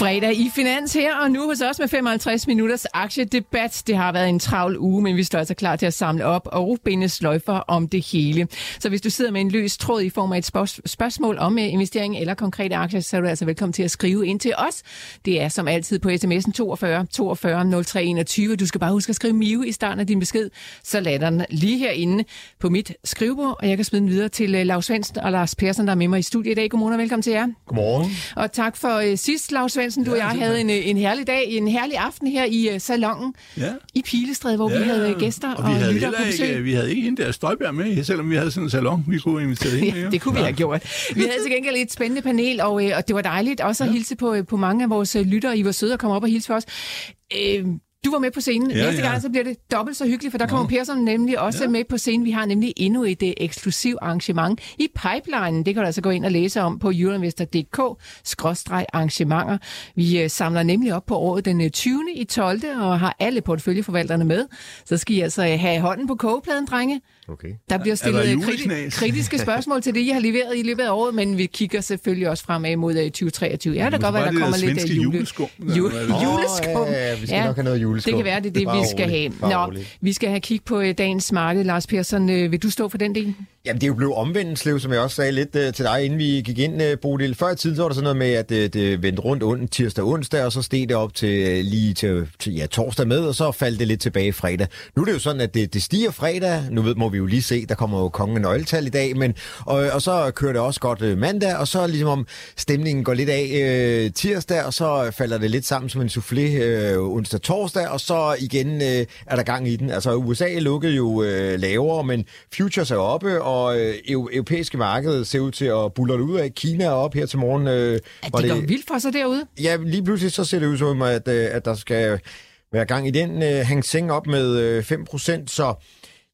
Fredag i Finans her, og nu hos os med 55 minutters aktiedebat. Det har været en travl uge, men vi står altså klar til at samle op og binde sløjfer om det hele. Så hvis du sidder med en løs tråd i form af et spørgsmål om øh, investering eller konkrete aktier, så er du altså velkommen til at skrive ind til os. Det er som altid på sms'en 42 42 03 21. Du skal bare huske at skrive Miu i starten af din besked, så lader den lige herinde på mit skrivebord, og jeg kan smide den videre til øh, Lars Svendsen og Lars Persson, der er med mig i studiet i dag. Godmorgen og velkommen til jer. Godmorgen. Og tak for uh, sidst, Lars Svendsen. Svendsen, du ja, og jeg havde en, en herlig dag, en herlig aften her i uh, salongen ja. i Pilestræde, hvor ja, vi havde gæster og, vi havde lytter på besøg. Ikke, vi havde ikke hende der Støjbjerg med, selvom vi havde sådan en salon, vi kunne invitere ind ja, det kunne vi have gjort. Vi havde til gengæld et spændende panel, og, øh, og det var dejligt også at ja. hilse på, på mange af vores lyttere. I var søde at komme op og hilse for os. Øh, du var med på scenen. Ja, Næste ja. gang så bliver det dobbelt så hyggeligt, for der kommer Persson nemlig også ja. med på scenen. Vi har nemlig endnu et uh, eksklusiv arrangement i pipeline. Det kan du altså gå ind og læse om på euroinvestor.dk-arrangementer. Vi uh, samler nemlig op på året den 20. i 12. og har alle porteføljeforvalterne med. Så skal I altså uh, have hånden på kogepladen, drenge. Okay. Der bliver stillet der kriti- kritiske spørgsmål til det, I har leveret i løbet af året, men vi kigger selvfølgelig også fremad mod 2023. Ja, det kan godt være, der kommer lidt jule... juleskum. Jule... juleskum. Ja, ja, vi skal ja, nok have noget juleskum. Det kan være, det er det, vi skal have. Nå, vi skal have kig på øh, dagens marked. Lars Persson, øh, vil du stå for den del? Jamen, det er jo blevet omvendt, Slev, som jeg også sagde lidt uh, til dig, inden vi gik ind, uh, Bodil. Før i tiden så var der sådan noget med, at uh, det vendte rundt und, tirsdag og onsdag, og så steg det op til uh, lige til, til ja, torsdag med, og så faldt det lidt tilbage fredag. Nu er det jo sådan, at det, det stiger fredag. Nu ved, må vi jo lige se, der kommer jo kongen af nøgletal i dag, men, og, og så kører det også godt uh, mandag, og så ligesom om stemningen går lidt af uh, tirsdag, og så falder det lidt sammen som en soufflé uh, onsdag-torsdag, og så igen uh, er der gang i den. Altså USA lukkede jo uh, lavere, men futures er oppe, og øh, europæiske marked ser ud til at bulle ud af. Kina er op her til morgen. Øh, er det, det går vildt for sig derude? Ja, lige pludselig så ser det ud som, at, øh, at der skal være gang i den. Øh, Hang Seng op med øh, 5%, så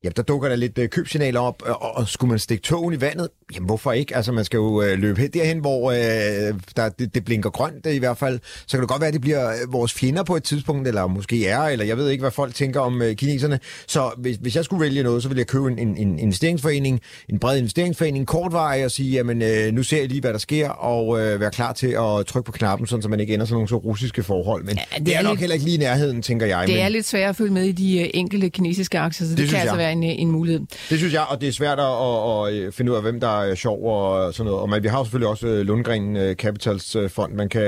Ja, der dukker der lidt øh, købsignaler op, og, og skulle man stikke togen i vandet? Jamen, hvorfor ikke? Altså, man skal jo øh, løbe hen derhen, hvor øh, der, det, det blinker grønt i hvert fald. Så kan det godt være, at det bliver øh, vores fjender på et tidspunkt, eller måske er, eller jeg ved ikke, hvad folk tænker om øh, kineserne. Så hvis, hvis jeg skulle vælge noget, så ville jeg købe en, en, en investeringsforening, en bred investeringsforening, kortvarig, og sige, jamen, øh, nu ser jeg lige, hvad der sker, og øh, være klar til at trykke på knappen, sådan, så man ikke ender sådan nogle så russiske forhold. Men ja, det, det er, er nok lidt, heller ikke lige i nærheden, tænker jeg. Det men... er lidt svært at følge med i de øh, enkelte kinesiske aktier, så det, det kan altså jeg være en, en mulighed. Det synes jeg, og det er svært at, at, at øh, finde ud af, hvem der er sjov og sådan noget. Og man, vi har selvfølgelig også øh, Lundgren øh, Capitals fond, man kan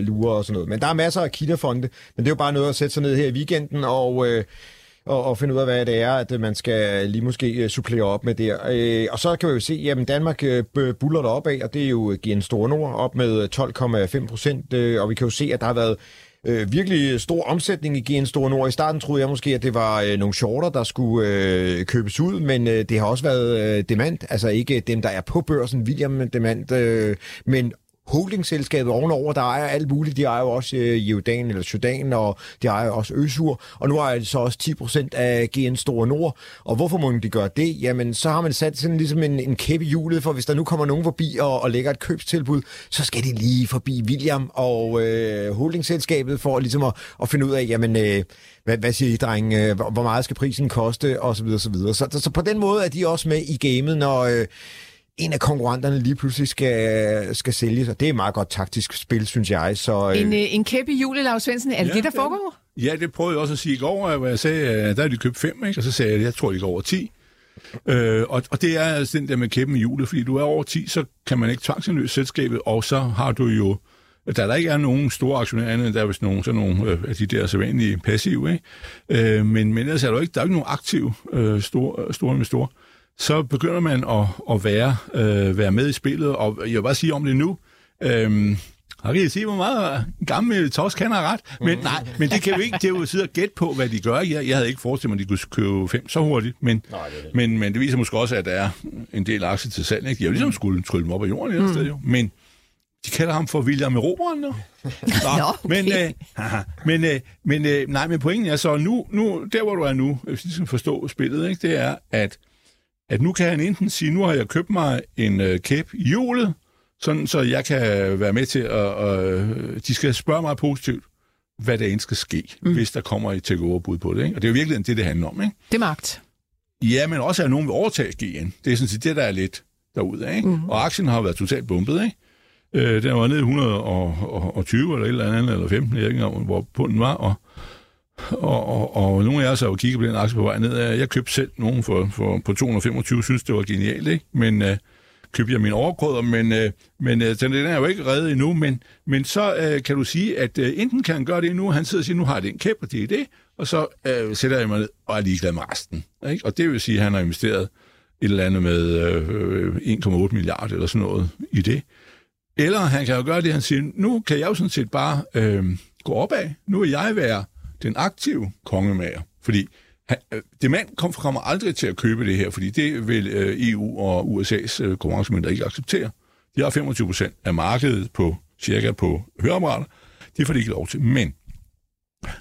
lure og sådan noget. Men der er masser af kitterfonde, men det er jo bare noget at sætte sig ned her i weekenden og... og, og finde ud af, hvad det er, at man skal lige måske supplere op med der. og så kan vi jo se, at Danmark buller op af, og det er jo GN Store Nord op med 12,5 procent, og vi kan jo se, at der har været øh, virkelig stor omsætning i GN Store Nord. I starten troede jeg måske, at det var øh, nogle shorter, der skulle øh, købes ud, men øh, det har også været øh, demand, altså ikke dem, der er på børsen, William Demand, øh, men holdingselskabet ovenover, der ejer alt muligt. De ejer jo også øh, Jordan eller Sudan, og de ejer også Øsur, og nu ejer de så også 10% af GN Store Nord. Og hvorfor må de gøre det? Jamen, så har man sat sådan ligesom en, en kæppe i hjulet, for hvis der nu kommer nogen forbi og, og lægger et købstilbud, så skal de lige forbi William og øh, holdingselskabet for ligesom at, at finde ud af, jamen, øh, hvad, hvad siger I, dreng? Øh, hvor meget skal prisen koste? Og så videre, så videre. Så, så, så på den måde er de også med i gamet, når... Øh, en af konkurrenterne lige pludselig skal, skal sælges, og det er et meget godt taktisk spil, synes jeg. Så, øh... en, øh, en kæppe i julet, Lars Svendsen, er det ja, det, der foregår? Ja, det prøvede jeg også at sige i går, hvor jeg sagde, at der er de købt fem, ikke? og så sagde jeg, at jeg tror, de går over 10. Øh, og, og det er altså den der med kæppen i julet, fordi du er over 10, så kan man ikke tvangsindløse selskabet, og så har du jo der der ikke er nogen store aktionærer andet, der er vist nogen, sådan nogle øh, af de der sædvanlige passive, ikke? Øh, men, men ellers er der ikke, der er ikke nogen aktive øh, store, store investorer så begynder man at, at være, øh, være med i spillet, og jeg vil bare sige om det nu, øh, og kan I se, hvor meget gammel Torsk kan have ret? Men, mm. nej, men det kan jo ikke, det er jo sidde og gætte på, hvad de gør. Jeg, jeg havde ikke forestillet mig, at de kunne købe fem så hurtigt, men, nej, det det. Men, men det viser måske også, at der er en del aktier til salg. Ikke? De har jo ligesom skulle trylle dem op af jorden et mm. sted, jo. Men De kalder ham for William Eroberen nu. Nå, Nå, okay. men, øh, haha, men, øh, men, øh, nej, men pointen er så, nu, nu, der hvor du er nu, hvis du skal forstå spillet, ikke, det er, at, at nu kan han enten sige, nu har jeg købt mig en øh, kæp i julet, sådan så jeg kan være med til at, øh, de skal spørge mig positivt, hvad der end skal ske, mm. hvis der kommer et takeover-bud på det. Ikke? Og det er jo virkelig det, det handler om. Ikke? Det er magt. Ja, men også at nogen vil overtage GN. Det er sådan set det, der er lidt derude. Ikke? Mm. Og aktien har været totalt bumpet. Ikke? Øh, den var nede i 120 eller et eller andet, eller 15, jeg ikke engang, hvor på den var. Og, og, og, og nogle af os har jo kigget på den aktie på vej ned. Jeg købte selv nogen for, for, på 225, synes det var genialt, ikke? Men øh, købte jeg min overgrøder, men, øh, men øh, den, den er jo ikke reddet endnu. Men, men så øh, kan du sige, at øh, enten kan han gøre det nu, han sidder og siger, nu har jeg den kæp, og det er det, og så øh, sætter jeg mig ned og er ligeglad med resten. Ikke? Og det vil sige, at han har investeret et eller andet med øh, 1,8 milliarder eller sådan noget i det. Eller han kan jo gøre det, han siger, nu kan jeg jo sådan set bare øh, gå opad. Nu vil jeg være den aktive kongemager. Fordi øh, det mand kom, kommer aldrig til at købe det her, fordi det vil øh, EU og USA's øh, konkurrencemyndigheder ikke acceptere. De har 25 procent af markedet på cirka på høreapparater. Det får de ikke lov til. Men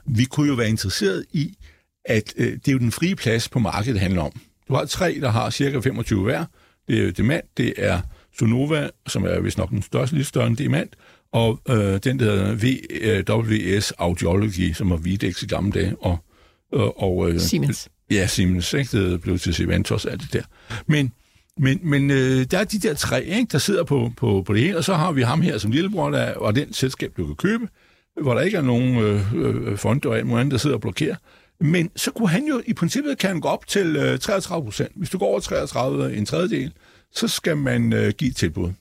vi kunne jo være interesseret i, at øh, det er jo den frie plads på markedet, det handler om. Du har tre, der har cirka 25 hver. Det er Demand, det er Sonova, som er vist nok den største, lidt større end Demand, og øh, den, der VWS Audiology, som var Videx i gamle dage, og, og, og øh, Siemens. Ja, Siemens, ikke? Det blev til Siventos, alt det der. Men, men, men øh, der er de der tre, ikke? der sidder på, på, på det hele, og så har vi ham her som lillebror, der, og den selskab, du kan købe, hvor der ikke er nogen øh, øh, fonde og alt muligt andet, der sidder og blokerer. Men så kunne han jo, i princippet kan han gå op til øh, 33 procent. Hvis du går over 33, en tredjedel, så skal man øh, give et tilbud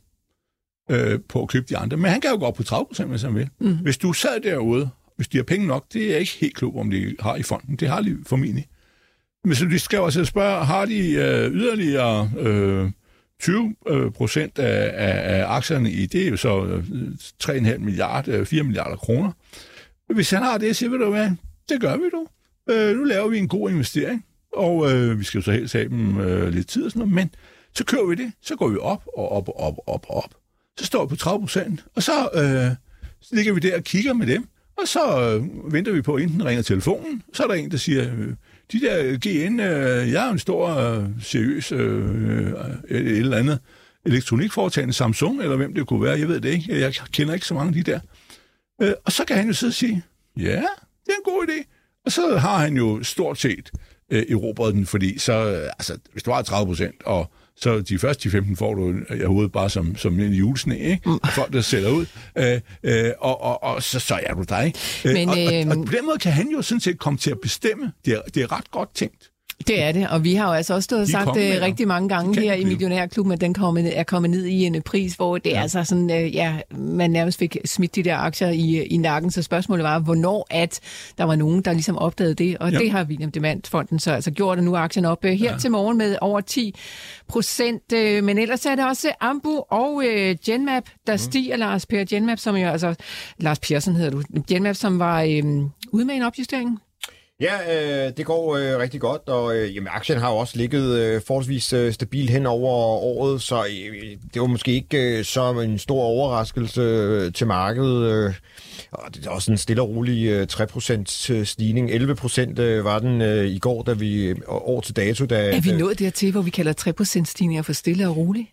øh, på at købe de andre. Men han kan jo gå op på 30 procent, hvis han vil. Mm. Hvis du sad derude, hvis de har penge nok, det er ikke helt klog, om de har i fonden. Det har de formentlig. Men så de skal også spørge, har de øh, yderligere øh, 20 øh, procent af, af, af aktierne i, det er jo så øh, 3,5 milliarder, øh, 4 milliarder kroner. Hvis han har det, siger vi du hvad, det gør vi du. Øh, nu laver vi en god investering, og øh, vi skal jo så helst have dem øh, lidt tid og sådan noget, men så kører vi det, så går vi op og op og op og op og op. Så står vi på 30 procent, og så, øh, så ligger vi der og kigger med dem, og så øh, venter vi på, at enten ringer telefonen, så er der en, der siger, øh, de der øh, GN, øh, jeg er en stor, øh, seriøs, øh, et, et eller andet elektronikforetagende, Samsung, eller hvem det kunne være, jeg ved det ikke, jeg kender ikke så mange af de der. Øh, og så kan han jo sidde og sige, ja, det er en god idé. Og så har han jo stort set øh, erobret den, fordi så, øh, altså, hvis du har 30 procent, og så de første de 15 får du i hovedet bare som, som en julesne, ikke? Mm. Folk, der sælger ud. Øh, øh, og, og, og så, så er du dig. Øh, Men, og, og, øhm, og, på den måde kan han jo sådan set komme til at bestemme. Det er, det er ret godt tænkt. Det er det, og vi har jo altså også stået og sagt det rigtig mange gange her i. Millionærklubben, at den kommet, er kommet ned i en pris, hvor det er Ja. altså sådan, øh, ja, man nærmest fik smidt de der aktier i, i nakken, så spørgsmålet var, hvornår at der var nogen, der ligesom opdagede det, og Ja. det har William Demant-fonden så altså gjort, og nu er aktien op øh, her ja. til morgen med over 10 procent, øh, men ellers er det også Ambu og øh, Genmap, der mm. stiger, Lars Per Genmap, som jo altså, Lars Persson hedder du, Genmap, som var øh, ude med en opjustering. Ja, øh, det går øh, rigtig godt, og øh, jamen, aktien har jo også ligget øh, forholdsvis øh, stabil hen over året, så øh, det var måske ikke øh, så en stor overraskelse øh, til markedet. Øh, og det er også en stille og rolig øh, 3% stigning. 11% øh, var den øh, i går, da vi år til dato, da... Er vi nået dertil, hvor vi kalder 3% stigninger for stille og roligt?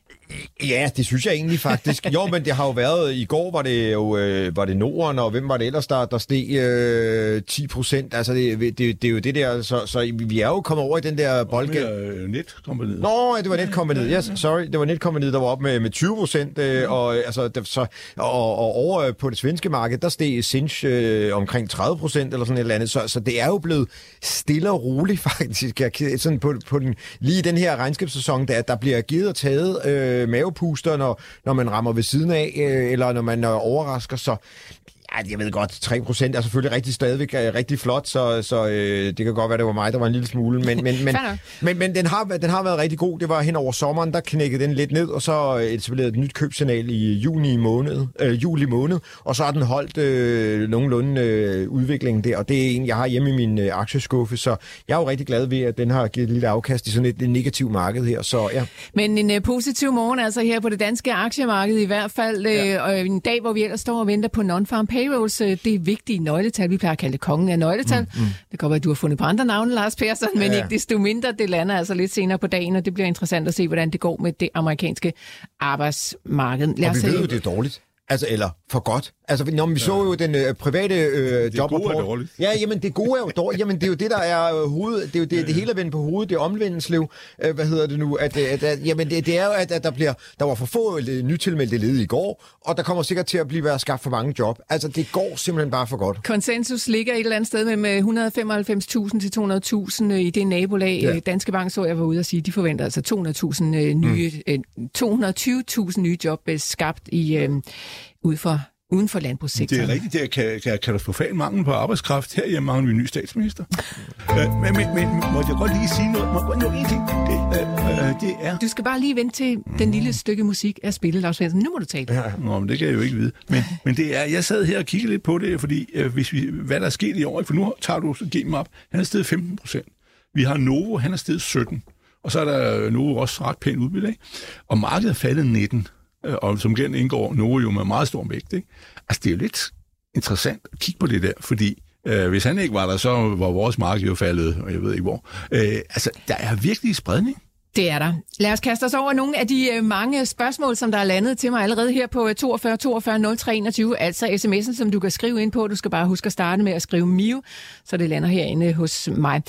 Ja, det synes jeg egentlig faktisk. Jo, men det har jo været, i går var det jo øh, var det Norden, og hvem var det ellers, der, der steg øh, 10 procent? Altså, det, det, det er jo det der, så, så vi er jo kommet over i den der boldgade. Med, øh, netkompaniet. Nå, ja, det var netkompaniet. Yes, sorry. Det var netkompaniet, der var op med, med 20 procent. Øh, og, øh, altså, der, så, og, og over øh, på det svenske marked, der steg Sinch øh, omkring 30 procent eller sådan et eller andet. Så, så det er jo blevet stille og roligt faktisk. Sådan på, på den, lige den her regnskabssæson, der, der bliver givet og taget øh, mavepuster, når, når man rammer ved siden af, øh, eller når man øh, overrasker. Så jeg ved godt, 3 procent er selvfølgelig rigtig stadigvæk er rigtig flot, så, så øh, det kan godt være, det var mig, der var en lille smule. Men, men, men, men, men den, har, den har været rigtig god. Det var hen over sommeren, der knækkede den lidt ned, og så øh, etableret et nyt købsignal i juni måned, øh, juli måned, og så har den holdt øh, nogenlunde øh, udviklingen der, og det er en, jeg har hjemme i min øh, aktieskuffe, så jeg er jo rigtig glad ved, at den har givet et lille afkast i sådan et, et negativt marked her, så ja. Men en uh, positiv morgen altså her på det danske aktiemarked i hvert fald. Ja. Øh, og en dag, hvor vi ellers står og venter på non-farm payrolls. Øh, det er vigtige nøgletal. Vi plejer at kalde det kongen af nøgletal. Mm, mm. Det kan være, at du har fundet på andre navne, Lars Persson, men Ja. ikke desto mindre. Det lander altså lidt senere på dagen, og det bliver interessant at se, hvordan det går med det amerikanske arbejdsmarked. Lad Og vi ved jo, det er dårligt. Altså, eller for godt. Altså, når vi så jo den øh, private øh, jobrapport. gode er dårligt. Ja, jamen, det gode er jo dårligt. Jamen, det er jo det, der er øh, hoved... Det er jo det, det hele er vendt på hovedet. Det er omvendelsesliv. Øh, hvad hedder det nu? At, øh, at, at, jamen, det, det er jo, at, at der bliver... Der var for få øh, nytilmeldte ledige i går, og der kommer sikkert til at blive været skabt for mange job. Altså, det går simpelthen bare for godt. Konsensus ligger et eller andet sted med 195.000 til 200.000 i det nabolag. Ja. Danske Bank så jeg var ude og sige, de forventer altså 200.000 øh, nye, mm. 220.000 nye job øh, skabt i øh, ude for uden for landbrugssektoren. Det er rigtigt, det er ka- ka- katastrofal mangel på arbejdskraft. Her hjemme mangler vi en ny statsminister. øh, men, men, men må jeg godt lige sige noget? Må jeg godt nå en ting? Det, øh, øh, det er... Du skal bare lige vente til den lille stykke musik er spillet, Lars Svendsen. Nu må du tale. Ja. Nå, men det kan jeg jo ikke vide. Men, men det er, jeg sad her og kiggede lidt på det, fordi øh, hvis vi, hvad der er sket i år, for nu tager du så gennem op, han er steget 15 procent. Vi har Novo, han er steget 17. Og så er der Novo også ret pænt udbytte, ikke? Og markedet er faldet 19 øh, Og som igen indgår Norge jo med meget stor vægt, ikke? Altså, det er jo lidt interessant at kigge på det der, fordi øh, hvis han ikke var der, så var vores marked jo faldet, og jeg ved ikke hvor. Øh, altså, der er virkelig spredning. Det er der. Lad os kaste os over nogle af de øh, mange spørgsmål, som der er landet til mig allerede her på øh, 42 42 03 21, altså sms'en, som du kan skrive ind på. Du skal bare huske at starte med at skrive Mio, så det lander herinde hos mig.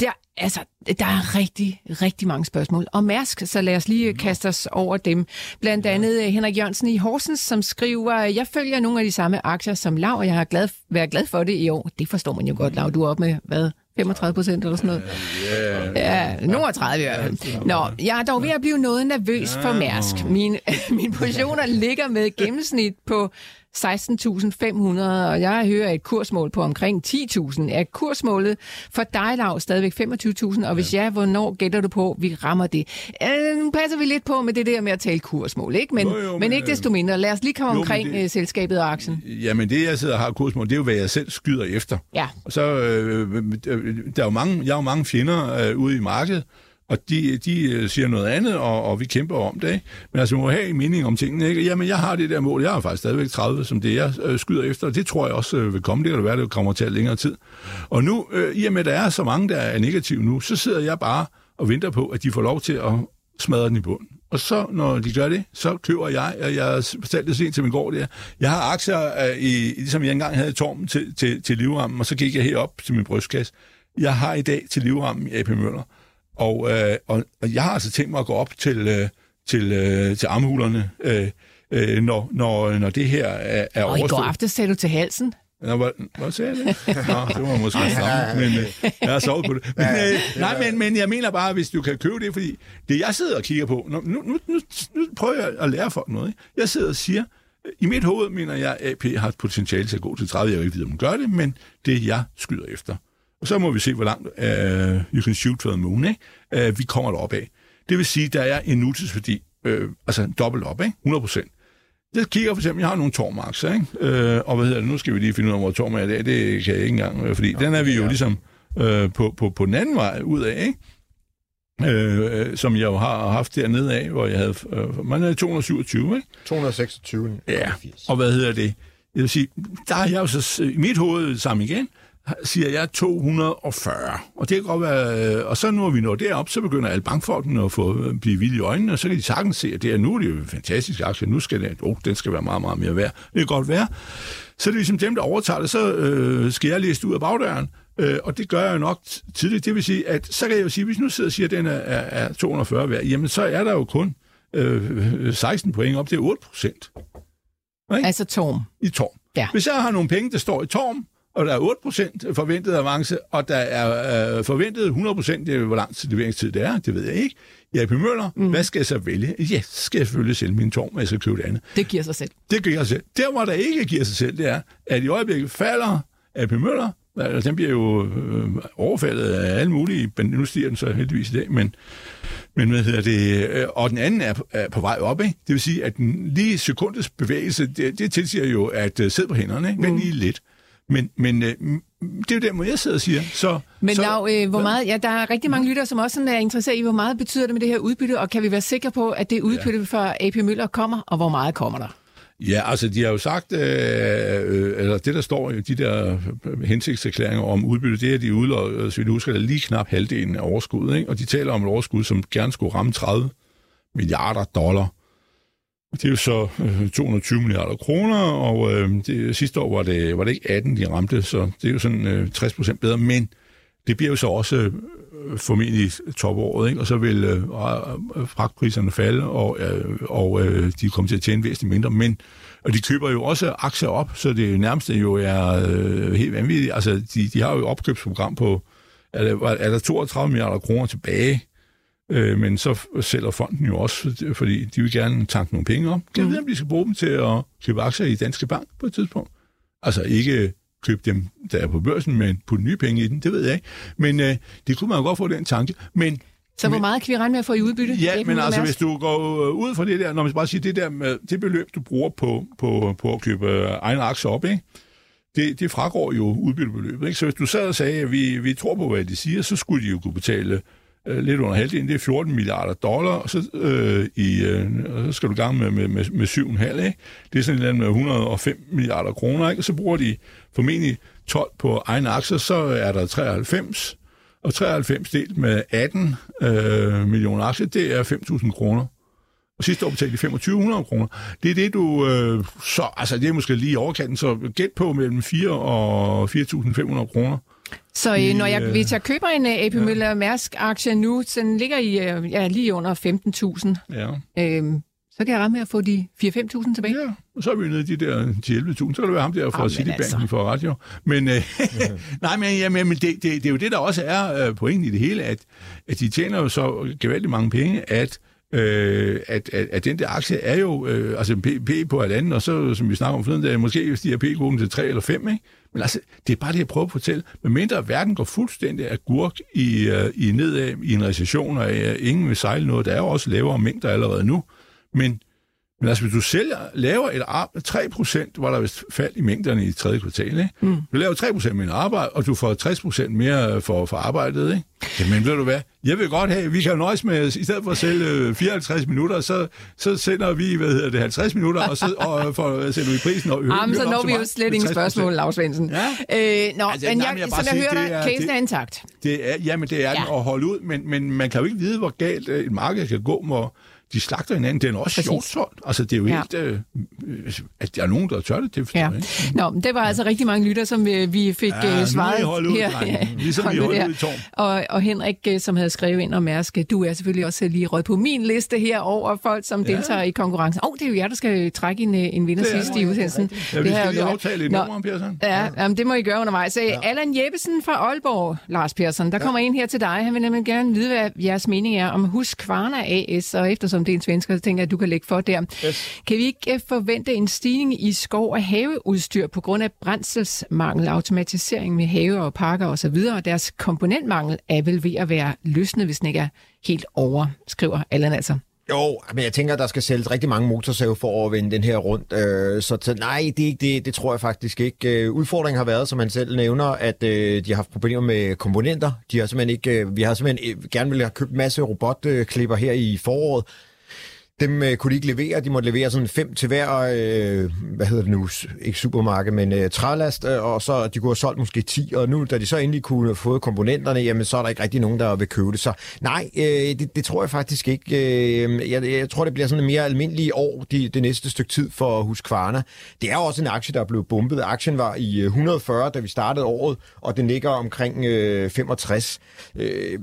Der, altså, der er rigtig, rigtig mange spørgsmål om Mærsk, så lad os lige øh, kaste os over dem. Blandt andet øh, Henrik Jørgensen i Horsens, som skriver, jeg følger nogle af de samme aktier som Lav, og jeg har glad, været glad for det i år. Det forstår man jo godt, Lav. Du er op med, hvad, 35 procent eller sådan noget? Ja, nogle af 30 i hvert fald. Nå, jeg er dog ved at blive noget nervøs for Mærsk. Min, mine positioner ligger med gennemsnit på 16.500, og jeg hører et kursmål på omkring 10.000. Er kursmålet for dig, Lav, stadigvæk 25.000? Og hvis ja, hvornår gætter du på, vi rammer det? Øh, nu passer vi lidt på med det der med at tale kursmål, ikke? Men, Jo, jo, men men, ikke desto mindre. Lad os lige komme jo, omkring det- det... selskabet og aktien. Jamen, det jeg sidder og har kursmål, det er jo, hvad jeg selv skyder efter. Ja. Og så, øh, øh, der er jo mange, jeg har jo mange fjender øh, ude i markedet, og de, de øh, siger noget andet, og, og vi kæmper om det. Ikke? Men altså, man må have en mening om tingene. Ikke? Jamen, jeg har det der mål. Jeg har faktisk stadigvæk 30, som det jeg øh, skyder efter, og det tror jeg også øh, vil komme. Det kan da være, det kommer til at længere tid. Og nu, øh, i og med, at der er så mange, der er negative nu, så sidder jeg bare og venter på, at de får lov til at smadre den i bunden. Og så, når de gør det, så køber jeg, og jeg fortalte det sent til min gård der, jeg har aktier, øh, i, ligesom jeg engang havde i Tormen til, til, til livrammen, og så gik jeg herop til min brystkasse. Jeg har i dag til livrammen i AP Møller. Og, øh, og, og jeg har altså tænkt mig at gå op til, øh, til, øh, til armhulerne, øh, øh, når, når, når det her er, er Og i går overstået. aftes sagde du til halsen. Nå, hvad, hvad sagde jeg det? Nå, det var måske stramt, men øh, jeg har sovet på det. Men, øh, nej, men, men jeg mener bare, hvis du kan købe det, fordi det jeg sidder og kigger på, nu, nu, nu, nu, prøver jeg at lære folk noget. Ikke? Jeg sidder og siger, i mit hoved mener jeg, at AP har et potentiale til at gå til 30. Jeg vil ikke vide, om den gør det, men det er jeg skyder efter. Og så må vi se, hvor langt uh, you can shoot for the moon, ikke? Uh, vi kommer derop af. Det vil sige, der er en nutidsværdi, øh, altså dobbelt op, ikke? 100 procent. Jeg kigger for eksempel, jeg har nogle tormakser, ikke? Øh, og hvad hedder det, nu skal vi lige finde ud af, hvor torm er i dag, det kan jeg ikke engang, øh, fordi den er vi jo ligesom øh, på, på, på den anden vej ud af, ikke? Øh, som jeg jo har haft dernede af, hvor jeg havde, øh, man er 227, ikke? 226. Ja, og hvad hedder det? Jeg vil sige, der har jeg jo så i mit hoved sammen igen, siger jeg 240. Og det kan godt være, øh, og så når vi når derop, så begynder alle bankfolkene at få øh, blive vilde i øjnene, og så kan de sagtens se, at det er nu er det jo en fantastisk aktie, nu skal det, oh, den skal være meget, meget mere værd. Det kan godt være. Så er det ligesom dem, der overtager det, så øh, skal jeg læse ud af bagdøren, øh, og det gør jeg jo nok tidligt. Det vil sige, at så kan jeg jo sige, hvis nu sidder og siger, at den er, er, er 240 værd, jamen så er der jo kun øh, 16 point op, det er 8 procent Altså Torm. i Torm. Ja. Hvis jeg har nogle penge, der står i Torm, og der er 8% forventet avance, og der er øh, forventet 100%, det er, hvor lang tid leveringstid det er, det ved jeg ikke. P. Møller, mm. hvad skal jeg så vælge? Ja, skal jeg selvfølgelig sælge min tårn, men jeg skal købe det andet. Det giver sig selv. Det giver sig selv. Der, hvor der ikke giver sig selv, det er, at i øjeblikket falder AP Møller, altså, den bliver jo øh, overfaldet af alle mulige, men nu stiger den så heldigvis i dag, men, men hvad hedder det, øh, og den anden er, er på vej op, ikke? det vil sige, at den lige sekundets bevægelse, det, det tilsiger jo, at uh, sidde på hænderne, ikke? men lige lidt. Men, men øh, det er jo der, hvor jeg sidder og siger. Så, Men så, Lav, øh, hvor meget, ja, der er rigtig mange lyttere, som også sådan er interesseret i, hvor meget betyder det med det her udbytte, og kan vi være sikre på, at det udbytte ja. fra AP Møller kommer, og hvor meget kommer der? Ja, altså de har jo sagt, øh, øh, eller det der står i de der hensigtserklæringer om udbytte, det er, de udløber, så vi husker, det lige knap halvdelen af overskuddet, ikke? og de taler om et overskud, som gerne skulle ramme 30 milliarder dollar. Det er jo så øh, 220 milliarder kroner, og øh, det, sidste år var det, var det ikke 18, de ramte, så det er jo sådan øh, 60 procent bedre, men det bliver jo så også øh, formentlig topåret, ikke? og så vil øh, øh, fragtpriserne falde, og, øh, og øh, de kommer til at tjene væsentligt mindre, men og de køber jo også aktier op, så det nærmeste jo er øh, helt vanvittigt. Altså, de, de har jo et opkøbsprogram på, er der, er der 32 milliarder kroner tilbage, øh, men så sælger fonden jo også, fordi de vil gerne tanke nogle penge op. Mm. vide, om de skal bruge dem til at købe aktier i Danske Bank på et tidspunkt? Altså ikke købe dem, der er på børsen, men putte nye penge i den, det ved jeg ikke. Men øh, det kunne man jo godt få den tanke. Men så hvor meget kan vi regne med at få i udbytte? Ja, men altså, hvis du går øh, ud fra det der, når man bare siger, det der med det beløb, du bruger på, på, på at købe øh, egne aktier op, ikke? Det, det fragår jo udbyttebeløbet. Ikke? Så hvis du sad og sagde, at vi, vi tror på, hvad de siger, så skulle de jo kunne betale øh, lidt under halvdelen, det er 14 milliarder dollar, og så, øh, i, øh, så skal du gang med, med, med, med 7,5, ikke? Det er sådan en med 105 milliarder kroner, ikke? Og så bruger de formentlig 12 på egen aktier, så er der 93, og 93 delt med 18 øh, millioner aktier, det er 5.000 kroner. Og sidste år betalte de 2500 kroner. Det er det, du... Øh, så, altså, det er måske lige overkanten, så gæt på mellem 4 og 4.500 kroner. Så øh, når jeg, hvis jeg køber en uh, AP ja. Møller Mærsk-aktie nu, så den ligger i ja, lige under 15.000. Ja. Øhm, så kan jeg ramme med at få de 4-5.000 tilbage. Ja, og så er vi nede i de der 10-11.000. Så kan det være ham der fra Citibanken altså. for radio. Men, øh, nej, men, ja, men det, det, det, er jo det, der også er øh, pointen i det hele, at, at de tjener jo så gevaldigt mange penge, at øh, at, at, at den der aktie er jo øh, altså P, P på et andet, og så, som vi snakker om forleden, der måske stiger P-gruppen til 3 eller 5, ikke? Men altså, det er bare det, jeg prøver at fortælle. Men mindre verden går fuldstændig af gurk i, øh, i nedad i en recession, og øh, ingen vil sejle noget. Der er jo også lavere mængder allerede nu. Men men altså, hvis du sælger, laver et arbejde, 3 procent, var der vist fald i mængderne i tredje kvartal, ikke? Mm. Du laver 3 procent mere arbejde, og du får 60 procent mere for, for arbejdet, ikke? Jamen, ved du hvad? Jeg vil godt have, vi kan nøjes med, i stedet for at sælge 54 minutter, så, så sender vi, hvad hedder det, 50 minutter, og så og for, sætter vi prisen og Jamen, så når vi jo slet ingen spørgsmål, Lars Svendsen. Ja? Øh, nå, altså, men jeg, jeg, som jeg hører dig, casen er intakt. Det er, jamen, det er ja. den at holde ud, men, men man kan jo ikke vide, hvor galt et marked kan gå, hvor de slagter hinanden. Det er også sjovt. Altså, det er jo ja. helt... Øh, at der er nogen, der tør det, det ja. Ikke? Nå, det var altså rigtig mange lytter, som vi, øh, vi fik ja, svaret ud, her. Ja, ligesom vi holdt ud i tårn. Og, og Henrik, øh, som havde skrevet ind om Mærsk, du er selvfølgelig også lige rødt på min liste her over folk, som ja. deltager i konkurrencen. Åh, oh, det er jo jer, der skal trække en, en vinder sidst i udsendelsen. Ja, vi skal lige aftale et nummer Persson. Ja, ja. Jamen, det må I gøre undervejs. Ja. Allan Jeppesen fra Aalborg, Lars Persson, der ja. kommer ind her til dig. Han vil nemlig gerne vide, hvad jeres mening er om Husqvarna AS, og eftersom det er en svensker, så tænker jeg, at du kan lægge for der. Yes. Kan vi ikke øh, forvente en stigning i skov- og haveudstyr på grund af brændselsmangel, automatisering med have og parker osv., og deres komponentmangel er vel ved at være løsnet, hvis den ikke er helt over, skriver Allan altså. Jo, men jeg tænker, at der skal sælges rigtig mange motorsave for at vende den her rundt. Øh, så til, nej, det, det, det tror jeg faktisk ikke. Øh, udfordringen har været, som man selv nævner, at øh, de har haft problemer med komponenter. De har simpelthen ikke, vi har simpelthen gerne ville have købt en masse robotklipper her i foråret, dem øh, kunne de ikke levere. De måtte levere sådan fem til hver, øh, hvad hedder det nu, ikke supermarked, men øh, trælast, øh, og så de kunne have solgt måske 10, og nu, da de så endelig kunne få komponenterne, jamen så er der ikke rigtig nogen, der vil købe det. Så nej, øh, det, det tror jeg faktisk ikke. Øh, jeg, jeg tror, det bliver sådan en mere almindelig år de, det næste stykke tid for Husqvarna. Det er også en aktie, der er blevet bumpet. Aktien var i øh, 140, da vi startede året, og den ligger omkring øh, 65. Øh,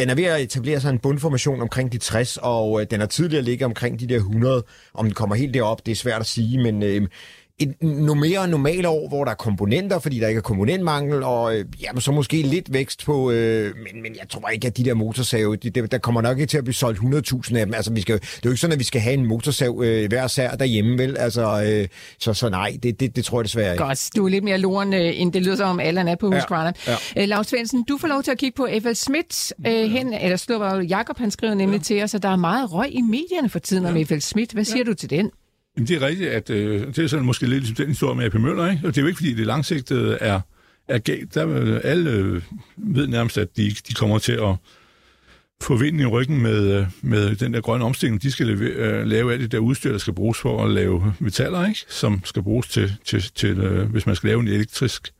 den er ved at etablere sig en bundformation omkring de 60, og øh, den har tidligere ligget omkring de der 100. Om den kommer helt derop, det er svært at sige, men øh, et no mere normale år, hvor der er komponenter, fordi der ikke er komponentmangel, og øh, jamen, så måske lidt vækst på, øh, men, men jeg tror ikke, at de der motorsave, de, de, der kommer nok ikke til at blive solgt 100.000 af dem. Altså, vi skal, det er jo ikke sådan, at vi skal have en motorsav øh, hver sær derhjemme, vel? Altså, øh, så, så nej, det, det, det tror jeg desværre ikke. Godt, du er lidt mere loren, øh, end det lyder som om Allan er på Husqvarna. Ja, ja. Øh, Lars Svendsen, du får lov til at kigge på F.L. Schmidt øh, hen, eller slår Jakob, han skriver nemlig ja. til os, at der er meget røg i medierne for tiden ja. om F.L. Schmidt. Hvad siger ja. du til den? Jamen, det er rigtigt, at øh, det er sådan måske lidt ligesom den historie med AP Møller, ikke? Og det er jo ikke, fordi det langsigtede er, er galt. Der, øh, alle øh, ved nærmest, at de, de kommer til at få vinden i ryggen med, øh, med den der grønne omstilling. De skal lave, øh, lave alt det der udstyr, der skal bruges for at lave metaller, ikke? som skal bruges til, til, til øh, hvis man skal lave en elektrisk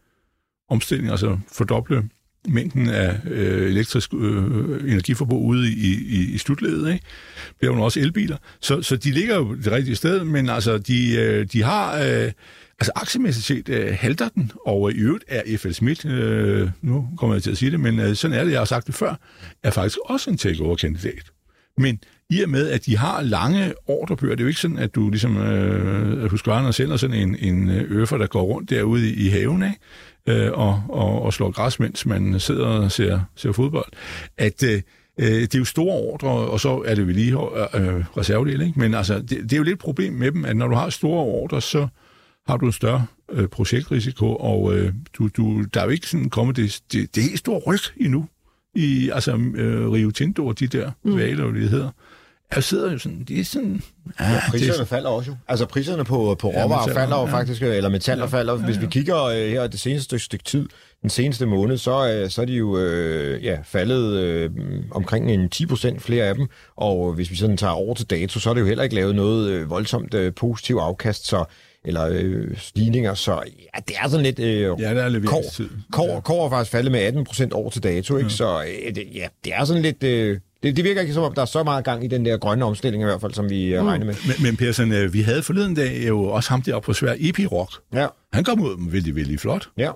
omstilling, altså fordoble mængden af øh, elektrisk øh, energiforbrug ude i, i, i slutledet, ikke? bliver jo også elbiler. Så, så de ligger jo det rigtige sted, men altså, de, øh, de har... Øh, altså aktiemæssigt set øh, halter den, og øh, i øvrigt er F.L. Schmidt, øh, nu kommer jeg til at sige det, men øh, sådan er det, jeg har sagt det før, er faktisk også en takeover-kandidat. Men i og med, at de har lange ordrebøger, det er jo ikke sådan, at du ligesom, øh, husker, og sender sådan en, en øh, øffer, der går rundt derude i, i haven, ikke? Øh, og, og, og slår græs, mens man sidder og ser, ser fodbold, at øh, øh, det er jo store ordre, og så er det vel lige øh, reservedel, ikke? Men altså, det, det er jo lidt et problem med dem, at når du har store ordre, så har du en større øh, projektrisiko, og øh, du, du, der er jo ikke sådan kommet det, det, det helt store ryg endnu i altså øh, Rio Tinto og de der mm. valer, det hedder jeg sidder jo sådan, det er sådan... Ah, ja, priserne det... falder også jo. Altså priserne på, på råvarer ja, falder jo ja. faktisk, eller metaller ja, falder. Hvis ja, ja. vi kigger uh, her det seneste stykke tid, den seneste måned, så, uh, så er de jo uh, ja, faldet uh, omkring en 10 procent flere af dem. Og hvis vi sådan tager over til dato, så er det jo heller ikke lavet noget uh, voldsomt uh, positiv afkast, så eller øh, stigninger, så ja, det er sådan lidt... Øh, ja, det er leveringstid. Kår, kår, kår er faktisk faldet med 18 procent år til dato, ikke? Ja. så øh, det, ja, det er sådan lidt... Øh, det, det virker ikke som om, der er så meget gang i den der grønne omstilling i hvert fald, som vi øh, mm. regner med. Men, men Persson, øh, vi havde forleden dag jo også ham deroppe på svær EP Rock. Ja. Han kom ud vældig, vældig flot. Ja.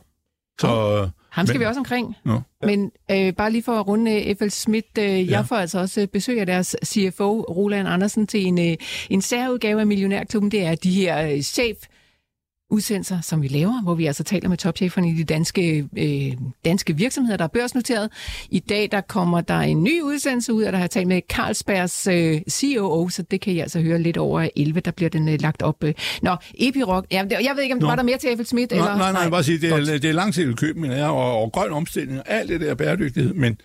Så, ham skal men, vi også omkring. No. Men øh, bare lige for at runde øh, F.L. Schmidt, øh, ja. jeg får altså også besøg af deres CFO, Roland Andersen, til en, øh, en særudgave af Millionærklubben. Det er de her øh, chef udsendelser, som vi laver, hvor vi altså taler med topcheferne i de danske, øh, danske virksomheder, der er børsnoteret. I dag der kommer der en ny udsendelse ud, og der har jeg talt med Carlsbergs øh, COO, så det kan I altså høre lidt over 11, der bliver den øh, lagt op. Øh. Nå, Epiroc, ja, jeg ved ikke, om Nå. var der mere til Eiffel Schmidt? Nå, eller? Nej, nej, nej, bare sige, det er, det er langsigtet køb, men jeg, og, og grøn omstilling, og alt det der bæredygtighed, men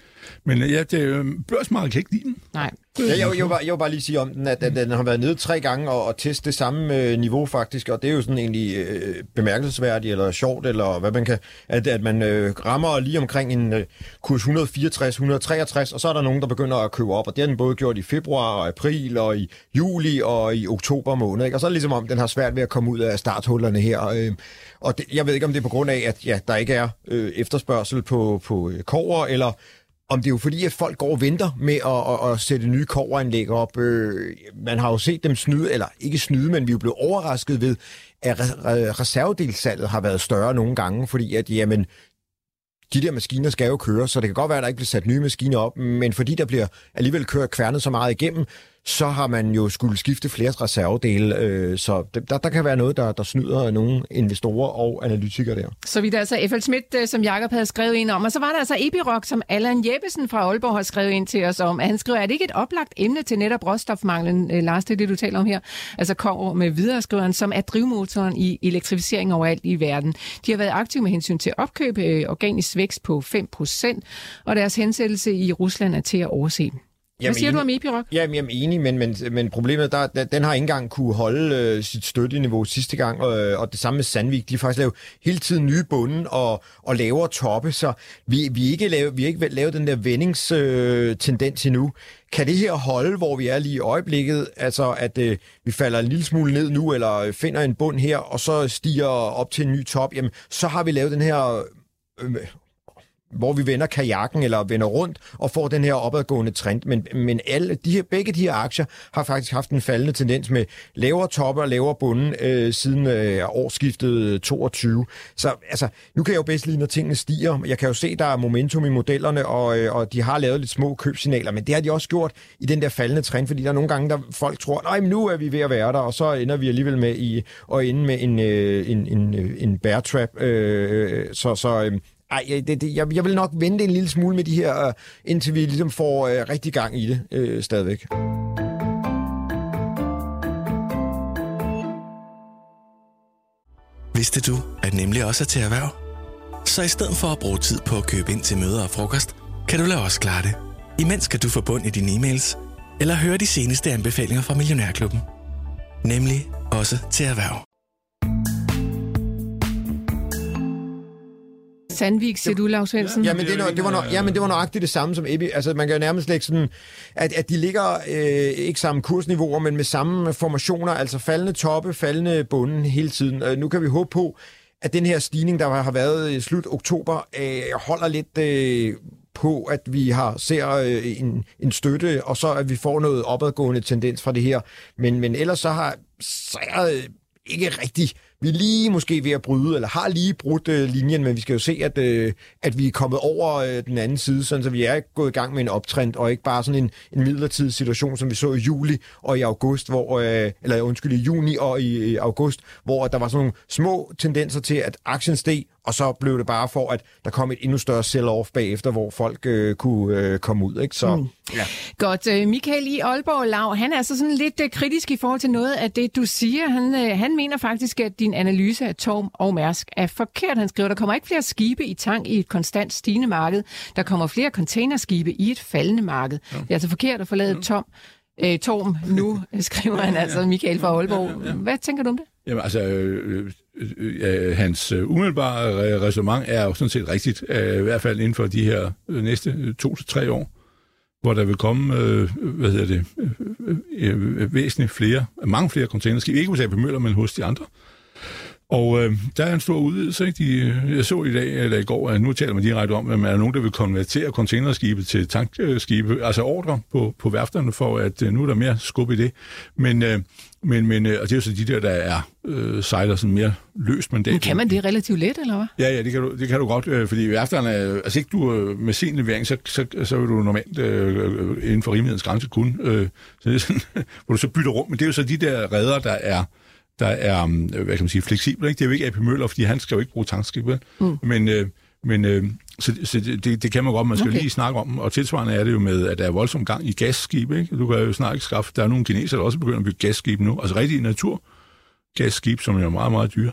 men ja, det, øh, børsmarkedet kan ikke lide den. Nej. Ja, jeg, jeg, jeg, jeg vil bare lige sige om den, at, at den har været nede tre gange og, og testet det samme øh, niveau faktisk, og det er jo sådan egentlig øh, bemærkelsesværdigt eller sjovt, eller hvad man kan, at, at man øh, rammer lige omkring en øh, kurs 164-163, og så er der nogen, der begynder at købe op, og det har den både gjort i februar og april og i juli og i oktober måned, ikke? og så er det ligesom om, den har svært ved at komme ud af starthullerne her, øh, og det, jeg ved ikke, om det er på grund af, at ja, der ikke er øh, efterspørgsel på, på øh, kover, eller om det er jo fordi, at folk går og venter med at, at, at sætte nye koveranlæg op. Øh, man har jo set dem snyde, eller ikke snyde, men vi er jo blevet overrasket ved, at reservedelssalget har været større nogle gange, fordi at, jamen, de der maskiner skal jo køre, så det kan godt være, at der ikke bliver sat nye maskiner op, men fordi der bliver alligevel kørt kværnet så meget igennem, så har man jo skulle skifte flere reservedele, øh, så der, der kan være noget, der, der snyder nogle investorer og analytikere der. Så vi der altså F.L. Schmidt, øh, som Jakob havde skrevet ind om, og så var der altså Epiroc, som Allan Jeppesen fra Aalborg har skrevet ind til os om. Han skriver, er det ikke et oplagt emne til netop råstofmanglen, øh, Lars, det er det, du taler om her? Altså kommer med videre, skriveren, som er drivmotoren i elektrificering overalt i verden. De har været aktive med hensyn til opkøb, øh, organisk vækst på 5%, og deres hensættelse i Rusland er til at overse. Hvad siger enig. du om Epiroc? Jamen, jeg er enig, men, men, men problemet der, den har ikke engang kunne holde øh, sit støtteniveau sidste gang, og, øh, og det samme med Sandvik. De har faktisk lavet hele tiden nye bunde og, og lavere toppe, så vi, vi, ikke lave, vi har ikke lavet den der vendingstendens øh, endnu. Kan det her holde, hvor vi er lige i øjeblikket, altså at øh, vi falder en lille smule ned nu, eller finder en bund her, og så stiger op til en ny top, jamen så har vi lavet den her... Øh, hvor vi vender kajakken eller vender rundt og får den her opadgående trend. Men, men alle, de her, begge de her aktier har faktisk haft en faldende tendens med lavere topper og lavere bunden øh, siden øh, årsskiftet 22. Så altså, nu kan jeg jo bedst lide, når tingene stiger. Jeg kan jo se, der er momentum i modellerne, og, øh, og de har lavet lidt små købsignaler, men det har de også gjort i den der faldende trend, fordi der er nogle gange, der folk tror, nej, men nu er vi ved at være der, og så ender vi alligevel med i, og ende med en, øh, en, en, øh, en bear trap. Øh, øh, øh så så øh, ej, det, det, jeg, jeg vil nok vente en lille smule med de her, øh, indtil vi ligesom får øh, rigtig gang i det øh, stadigvæk. Vidste du, at nemlig også er til erhverv? Så i stedet for at bruge tid på at købe ind til møder og frokost, kan du lade os klare det. Imens kan du få bund i dine e-mails, eller høre de seneste anbefalinger fra Millionærklubben. Nemlig også til erhverv. Sandvik, siger du, Lars Svendsen? Ja, men det, det, var, ja, men det var nøjagtigt det samme som Ebbe. Altså, man kan jo nærmest lægge sådan, at, at de ligger øh, ikke samme kursniveauer, men med samme formationer, altså faldende toppe, faldende bunden hele tiden. Øh, nu kan vi håbe på, at den her stigning, der har været i slut oktober, øh, holder lidt øh, på, at vi har ser øh, en, en støtte, og så at vi får noget opadgående tendens fra det her. Men, men ellers så har så er ikke rigtig vi er lige måske ved at bryde, eller har lige brudt øh, linjen, men vi skal jo se, at, øh, at vi er kommet over øh, den anden side, sådan, så vi er gået i gang med en optrend, og ikke bare sådan en, en midlertidig situation, som vi så i juli og i august, hvor, øh, eller undskyld, i juni og i, i august, hvor der var sådan nogle små tendenser til, at aktien steg, og så blev det bare for, at der kom et endnu større sell-off bagefter, hvor folk øh, kunne øh, komme ud. Ikke? Så, mm. ja. Godt. Øh, Michael i Aalborg Lav, han er altså sådan lidt øh, kritisk i forhold til noget af det, du siger. Han, øh, han mener faktisk, at din analyse af Torm og Mærsk er forkert. Han skriver, der kommer ikke flere skibe i tank i et konstant stigende marked. Der kommer flere containerskibe i et faldende marked. Ja. Det er altså forkert at forlade ja. Tom, øh, Torm nu, skriver han altså, Michael fra Aalborg. Hvad tænker du om det? Jamen altså, øh, øh, øh, øh hans øh, umiddelbare resonemang er jo sådan set rigtigt, øh, i hvert fald inden for de her øh, næste to til tre år, hvor der vil komme, øh, hvad hedder det, øh, øh, væsentligt flere, mange flere containerskib, ikke hos AP Møller, men hos de andre. Og øh, der er en stor udvidelse. Ikke? De, jeg så i dag eller i går, at nu taler man direkte om, at man er nogen, der vil konvertere containerskibe til tankskibe, altså ordre på, på værfterne, for at øh, nu er der mere skub i det. Men, øh, men, men øh, og det er jo så de der, der er øh, sejler sådan mere løst mandat. Men kan man det relativt let, eller hvad? Ja, ja, det kan du, det kan du godt, øh, fordi værfterne, altså ikke du øh, med sin levering, så, så, så vil du normalt øh, inden for rimelighedens grænse kun, øh, så det er sådan, hvor du så bytter rum, men det er jo så de der redder, der er der er, um, hvad kan man sige, fleksibel. Ikke? Det er jo ikke AP Møller, fordi han skal jo ikke bruge tankskib, mm. Men, øh, men øh, så, så det, det kan man godt, man skal okay. lige snakke om. Og tilsvarende er det jo med, at der er voldsom gang i gasskib. Ikke? Du kan jo snart ikke skaffe, der er nogle kinesere, der også begynder at bygge gasskib nu. Altså rigtig natur gasskib, som er meget, meget dyre.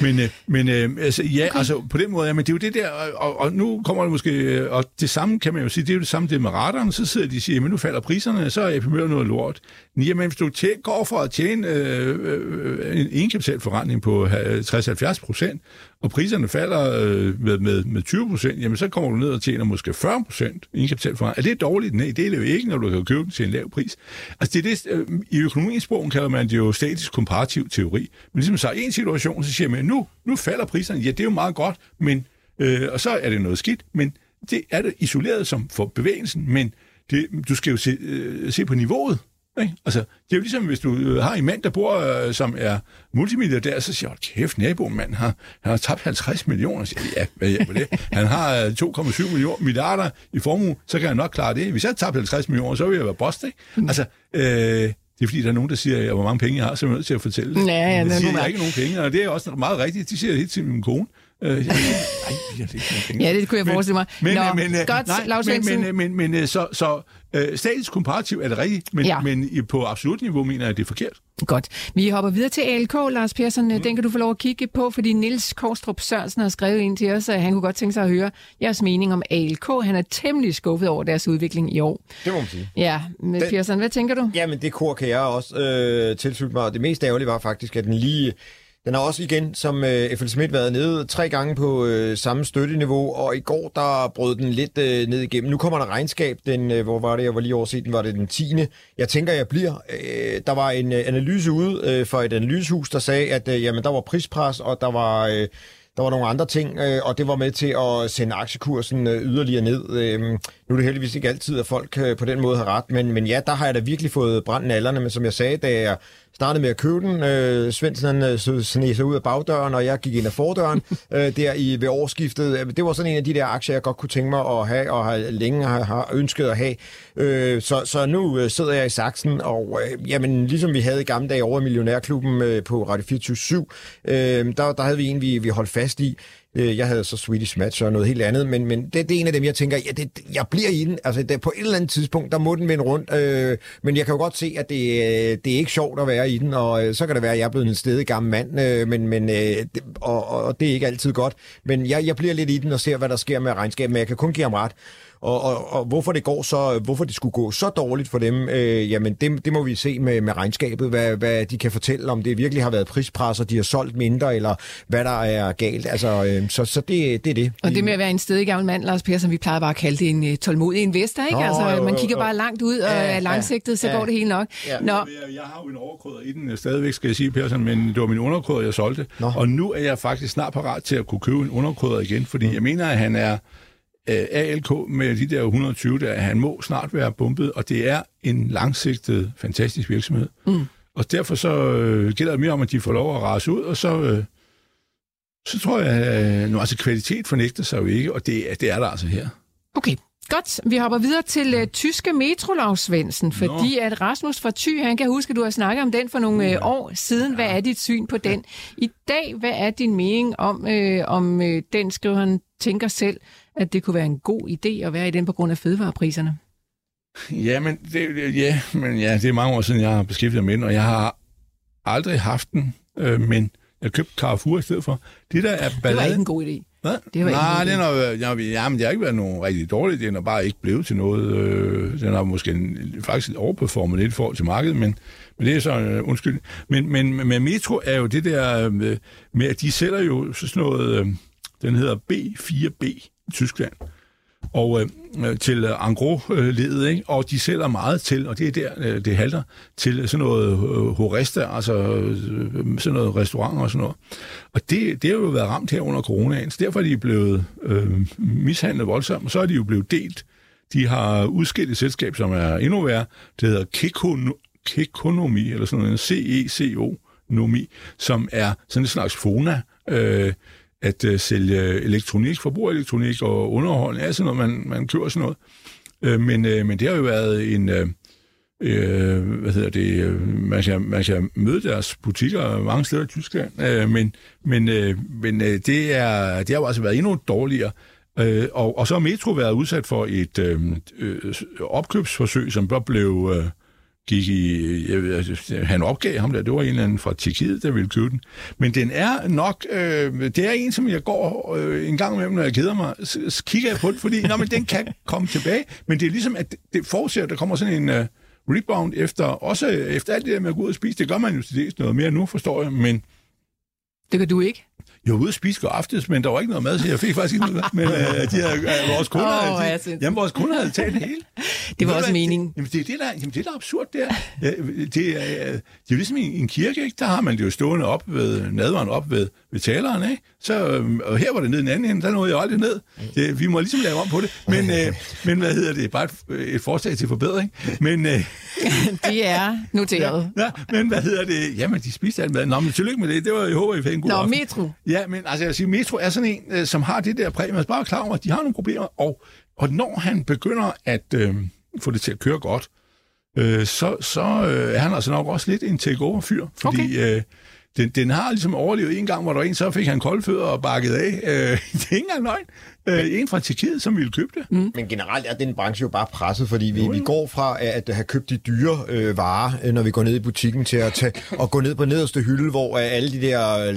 Men, øh, men øh, altså, ja, okay. altså på den måde, ja, men det er jo det der, og, og nu kommer det måske, øh, og det samme kan man jo sige, det er jo det samme det med radaren, så sidder de og siger, men nu falder priserne, så er AP Møller noget lort. Jamen, hvis du tjene, går for at tjene øh, øh, en egenkapitalforretning på 60-70 procent, og priserne falder øh, med, med, med 20 procent, jamen så kommer du ned og tjener måske 40 procent egenkapitalforretning. Er det dårligt? Nej, det er det jo ikke, når du kan købe den til en lav pris. Altså, det er det, øh, i økonomisk kalder man det jo statisk komparativ teori. Men ligesom så en situation, så siger man, nu, nu falder priserne. Ja, det er jo meget godt, men, øh, og så er det noget skidt, men det er det isoleret som for bevægelsen, men det, du skal jo se, øh, se på niveauet. Ikke? Altså, det er jo ligesom, hvis du øh, har en mand, der bor, øh, som er multimilliardær, så siger du, kæft, naboen mand har, han har tabt 50 millioner. Siger, ja, hvad hjælper det? Han har 2,7 øh, millioner milliarder i formue, så kan han nok klare det. Hvis jeg har tabt 50 millioner, så vil jeg være boss, ikke? Mm. Altså, øh, det er fordi, der er nogen, der siger, hvor mange penge jeg har, så er jeg nødt til at fortælle det. Ja, ja, det siger jeg ikke nogen penge, og det er også meget rigtigt. De siger det helt til min kone. Øh, jeg, jeg. Ja, det kunne jeg forestille mig. Men, Nå, men, øh, godt, nej, Lars men, men, men, men, men, så, så øh, statisk komparativ er det rigtigt, men, ja. men på absolut niveau mener jeg, at det er forkert. Godt. Vi hopper videre til ALK, Lars Persson. Mm. Den kan du få lov at kigge på, fordi Nils Korstrup Sørensen har skrevet ind til os, at han kunne godt tænke sig at høre jeres mening om ALK. Han er temmelig skuffet over deres udvikling i år. Det må man sige. Ja, men den, Persson, hvad tænker du? Jamen, det kor kan jeg også øh, tilslutte mig. Det mest ærgerlige var faktisk, at den lige den har også igen, som øh, FL Schmidt, været nede tre gange på øh, samme støtteniveau, og i går der brød den lidt øh, ned igennem. Nu kommer der regnskab, den, øh, hvor var det, jeg var lige overset, den var det den 10. Jeg tænker, jeg bliver. Øh, der var en øh, analyse ude øh, fra et analysehus, der sagde, at øh, jamen, der var prispres, og der var... Øh, der var nogle andre ting, øh, og det var med til at sende aktiekursen øh, yderligere ned. Øh, nu er det heldigvis ikke altid, at folk øh, på den måde har ret, men, men ja, der har jeg da virkelig fået brændt nallerne, men som jeg sagde, da jeg startede med at købe den. Øh, Svendsen øh, sneg sig ud af bagdøren, og jeg gik ind af fordøren øh, der i, ved årsskiftet. Det var sådan en af de der aktier, jeg godt kunne tænke mig at have, og har længe har, har ønsket at have. Øh, så, så nu øh, sidder jeg i saksen, og øh, jamen, ligesom vi havde i gamle dage over i Millionærklubben øh, på Radio 24 øh, der, der havde vi en, vi, vi holdt fast i. Øh, jeg havde så Swedish Match og noget helt andet, men, men det, det er en af dem, jeg tænker, ja, det, jeg bliver i den. Altså, det, på et eller andet tidspunkt, der må den vende rundt. Øh, men jeg kan jo godt se, at det, øh, det er ikke sjovt at være i den, og øh, så kan det være, at jeg er blevet en stedig gammel mand, øh, men, men, øh, det, og, og det er ikke altid godt. Men jeg, jeg bliver lidt i den og ser, hvad der sker med regnskabet, men jeg kan kun give ham ret. Og, og, og hvorfor det går så, hvorfor det skulle gå så dårligt for dem, øh, jamen det, det må vi se med, med regnskabet, hvad, hvad de kan fortælle, om det virkelig har været prispres, og de har solgt mindre, eller hvad der er galt. Altså, øh, så, så det, det er det. Og det med at være en stedig gammel mand, Lars Per, som vi plejer bare at kalde det en uh, tålmodig investor, ikke? Nå, altså, jo, man kigger bare langt ud og ja, er langsigtet, så ja, går det helt nok. Ja. Nå. Jeg, jeg har jo en overkrøder i den stadigvæk, skal jeg sige, Persson, men det var min underkrøder, jeg solgte. Nå. Og nu er jeg faktisk snart parat til at kunne købe en underkrøder igen, fordi mm. jeg mener, at han er øh, ALK med de der 120, der han må snart være bumpet, og det er en langsigtet, fantastisk virksomhed. Mm. Og derfor så øh, gælder det mere om, at de får lov at rase ud, og så, øh, så tror jeg, øh, nu altså kvalitet fornægter sig jo ikke, og det, det er der altså her. Okay, Godt, vi hopper videre til uh, tyske metrolov, Svendsen, fordi Nå. at Rasmus fra Thy, han kan huske, at du har snakket om den for nogle uh, år siden. Hvad er dit syn på den? I dag, hvad er din mening om, uh, om uh, den, skriver han, tænker selv, at det kunne være en god idé at være i den på grund af fødevarepriserne? Ja, men det, ja, men ja, det er mange år siden, jeg har beskæftiget mig med den, og jeg har aldrig haft den, øh, men jeg købte Carrefour i stedet for. Det der er ballade... Det var ikke en god idé. Hvad? Det var Nej, den har, ja, jamen, det har ikke været nogen rigtig dårlig. Den har bare ikke blevet til noget. Øh, den har måske en, faktisk overperformet lidt i forhold til markedet, men, men det er så uh, undskyld. Men, men med Metro er jo det der øh, med, at de sælger jo sådan noget, øh, den hedder B4B i Tyskland og øh, til angro-ledet, ikke? og de sælger meget til, og det er der, øh, det halter, til sådan noget øh, horista, altså øh, sådan noget restaurant og sådan noget. Og det, det har jo været ramt her under coronaen, så derfor er de blevet øh, mishandlet voldsomt, og så er de jo blevet delt. De har udskilt et selskab, som er endnu værre, det hedder Kekonomi, eller sådan noget, C-E-C-O-nomi, som er sådan en slags Fona, øh, at øh, sælge elektronik, forbrugerelektronik og underholdning, altså når man, man kører sådan noget. Øh, men, øh, men det har jo været en... Øh, øh, hvad hedder det, øh, man skal, man skal møde deres butikker mange steder i Tyskland, øh, men, men, øh, men øh, det, er, det har jo altså været endnu dårligere. Øh, og, og så har Metro været udsat for et øh, øh, opkøbsforsøg, som bare blev, øh, gik i... Jeg, ved, altså, han opgav ham der, det var en eller anden fra Tjekkiet, der ville købe den. Men den er nok... Øh, det er en, som jeg går øh, en gang imellem, når jeg keder mig, så, så kigger jeg på den, fordi nå, men den kan komme tilbage. Men det er ligesom, at det forudser, at der kommer sådan en... Øh, rebound efter, også efter alt det der med at gå ud og spise. Det gør man jo til dels noget mere nu, forstår jeg, men... Det gør du ikke? Jeg var ude og spise går aftes, men der var ikke noget mad, så jeg fik faktisk ikke noget Men øh, de havde, øh, vores kunder, oh, havde, de, jamen, vores kunder havde taget det hele. Det var også meningen. Jamen, det er det, der, jamen, det, der er absurd, der. Det er, det er, det er jo ligesom i en kirke, ikke? der har man det jo stående op ved, nadvaren op ved, ved taleren, ikke? Så, øhm, og her var det ned i den anden ende, der nåede jeg aldrig ned. Det, vi må ligesom lave om på det. Men, øh, men hvad hedder det? Bare et, et forslag til forbedring. Men, øh, det er noteret. Ja, ja, men hvad hedder det? Jamen, de spiste alt mad. Nå, men tillykke med det. Det var, jeg håber, I fik en god Nå, aften. metro. Ja, men altså, jeg siger, Metro er sådan en, øh, som har det der præg. Man er bare klar over, at de har nogle problemer, og, og når han begynder at øh, få det til at køre godt, øh, så, så øh, er han altså nok også lidt en take-over-fyr, fordi okay. øh, den, den har ligesom overlevet en gang, hvor der var en, så fik han koldfødder og bakket af. Øh, det er ikke engang løgn. Øh, en fra Tjekkiet, som ville købe det. Mm. Men generelt er den branche jo bare presset, fordi vi, vi går fra at have købt de dyre øh, varer, øh, når vi går ned i butikken, til at, tage, og gå ned på nederste hylde, hvor alle de der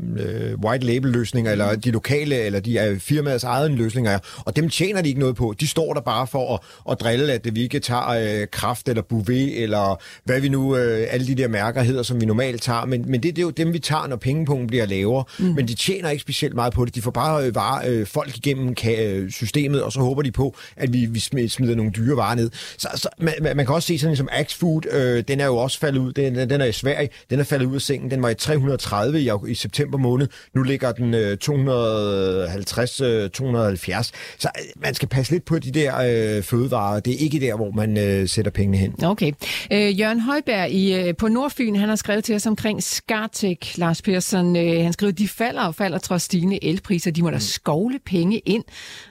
øh, white label løsninger, eller de lokale, eller de er firmaets eget løsninger er, og dem tjener de ikke noget på. De står der bare for at, at drille, at vi ikke tager øh, kraft eller bouvet, eller hvad vi nu, øh, alle de der mærker hedder, som vi normalt tager, men, men det, det er jo dem, vi tager, når pengepunkten bliver lavere, mm. men de tjener ikke specielt meget på det. De får bare øh, varer, øh, folk igennem øh, systemet, og så håber de på, at vi, vi smider nogle dyre varer ned. Så, så man, man kan også se sådan som Axe Food, øh, den er jo også faldet ud, den, den er i Sverige, den er faldet ud af sengen, den var i 330 i, i september december måned. Nu ligger den øh, 250, øh, 270. Så øh, man skal passe lidt på de der øh, fødevarer. Det er ikke der, hvor man øh, sætter pengene hen. Okay. Øh, Jørgen Højberg i, øh, på Nordfyn, han har skrevet til os omkring Skartek, Lars Persson. Øh, han skrev, de falder og falder trods stigende elpriser. De må da skovle penge ind.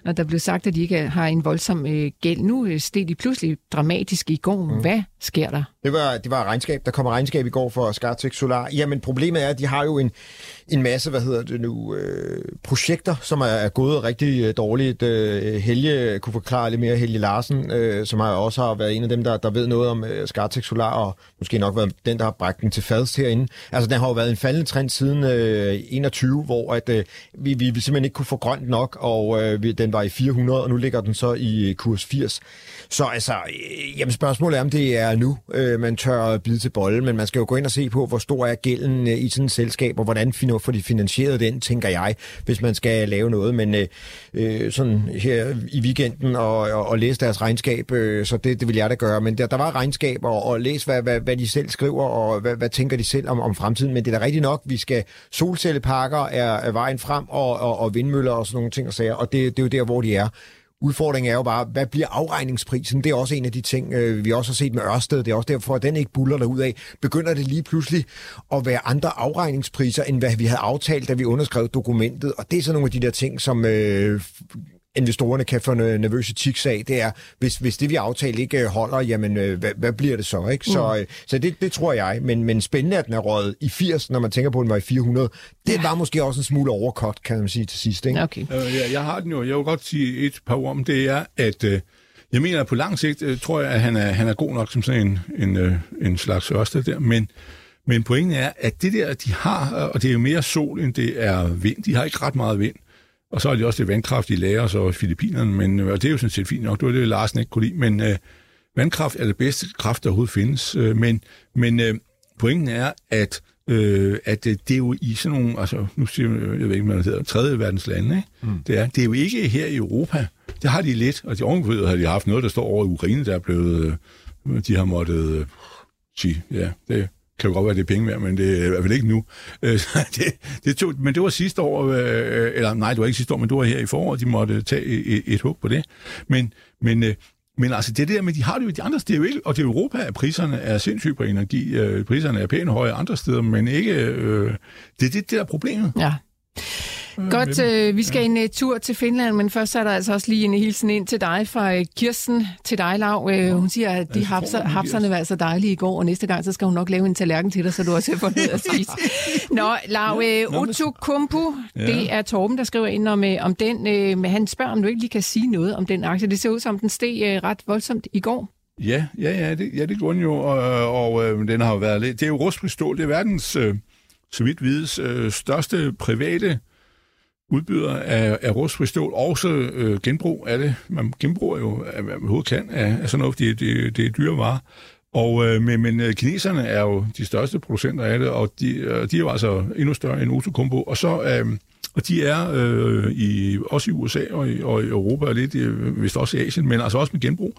Og der blev sagt, at de ikke har en voldsom øh, gæld. Nu øh, steg de pludselig dramatisk i går. Mm. Hvad sker der? Det var, det var regnskab. Der kommer regnskab i går for Skartek Solar. Jamen, problemet er, at de har jo en, en masse, hvad hedder det nu, øh, projekter, som er, er gået rigtig øh, dårligt. Øh, Helge kunne forklare lidt mere, Helge Larsen, øh, som har også har været en af dem, der, der ved noget om øh, Skartek Solar, og måske nok været den, der har bragt den til fads herinde. Altså, den har jo været en faldende trend siden øh, 21, hvor at, øh, vi, vi simpelthen ikke kunne få grønt nok, og øh, vi, den var i 400, og nu ligger den så i øh, kurs 80. Så altså, øh, jamen spørgsmålet er, om det er nu, øh, Øh, man tør bide til bolle, men man skal jo gå ind og se på, hvor stor er gælden øh, i sådan et selskab, og hvordan får de finansieret den, tænker jeg, hvis man skal lave noget. Men øh, øh, sådan her i weekenden og, og, og læse deres regnskab, øh, så det, det vil jeg da gøre. Men der, der var regnskab, og, og læse, hvad, hvad, hvad de selv skriver, og hvad, hvad tænker de selv om, om fremtiden. Men det er da rigtigt nok, vi skal solcelleparker er, er vejen frem, og, og, og vindmøller og sådan nogle ting og sager, og det, det er jo der, hvor de er. Udfordringen er jo bare, hvad bliver afregningsprisen? Det er også en af de ting, øh, vi også har set med Ørsted. Det er også derfor, at den ikke buller derud af. Begynder det lige pludselig at være andre afregningspriser, end hvad vi havde aftalt, da vi underskrev dokumentet. Og det er så nogle af de der ting, som øh, investorerne kan få nervøse tiks af, det er, hvis, hvis det vi aftalt ikke øh, holder, jamen øh, hvad, hvad bliver det så? Ikke? Så, mm. så det, det tror jeg. Men, men spændende, at den er røget i 80, når man tænker på, at den var i 400. Det var måske også en smule overkort, kan man sige til sidst. Ikke? Okay. Øh, jeg, jeg har den jo. Jeg vil godt sige et par ord om det, er, at øh, jeg mener, at på lang sigt øh, tror jeg, at han er, han er god nok som sådan en, en, øh, en slags Ørsted der, men men pointen er, at det der, de har, og det er jo mere sol, end det er vind. De har ikke ret meget vind. Og så er det også det vandkraft, de lærer så i Filippinerne, men, og det er jo sådan set fint nok, det var det, Larsen ikke kunne lide, men øh, vandkraft er det bedste kraft, der overhovedet findes. Øh, men men øh, pointen er, at øh, at det, det er jo i sådan nogle, altså nu siger jeg, jeg ved ikke, hvad det hedder, tredje verdens lande, ikke? Mm. Det, er, det er jo ikke her i Europa. Det har de lidt, og de ovenkøbet har de haft noget, der står over i Ukraine, der er blevet, øh, de har måttet øh, sige, ja, det kan jo godt være, det er penge værd, men det er i hvert fald ikke nu. Øh, det, det tog, men det var sidste år, øh, eller nej, det var ikke sidste år, men det var her i foråret, de måtte tage et, et hug på det. Men, men, øh, men altså det der med, de har det jo de andre steder jo ikke, og det er Europa, at priserne er sindssygt på energi. Øh, priserne er pænt høje andre steder, men ikke... Øh, det er det, det der er problemet. Ja. Godt, øh, vi skal en uh, tur til Finland, men først er der altså også lige en hilsen ind til dig fra uh, Kirsten til dig, Lav. Uh, hun siger, at de hapser, hapserne var så dejlige i går, og næste gang, så skal hun nok lave en tallerken til dig, så du også får noget at spise. Nå, Lav, uh, Otto Kumpu, ja. det er Torben, der skriver ind om, uh, om den, uh, men han spørger, om du ikke lige kan sige noget om den aktie. Det ser ud som, den steg uh, ret voldsomt i går. Ja, ja, ja, det, ja, det gjorde den jo, og, og øh, den har jo været lidt... Det er jo rustfri stål, det er verdens, øh, så vidt vides, øh, største private udbyder af, af rustfri stål, også øh, genbrug af det. Man genbruger jo, hvad man overhovedet kan, af, af sådan noget, fordi det, det er dyre varer. Og, øh, men, men øh, kineserne er jo de største producenter af det, og de, øh, de er jo altså endnu større end Otokumbo. Og så øh, og de er øh, i, også i USA og i, og i Europa, og lidt øh, vist også i Asien, men altså også med genbrug.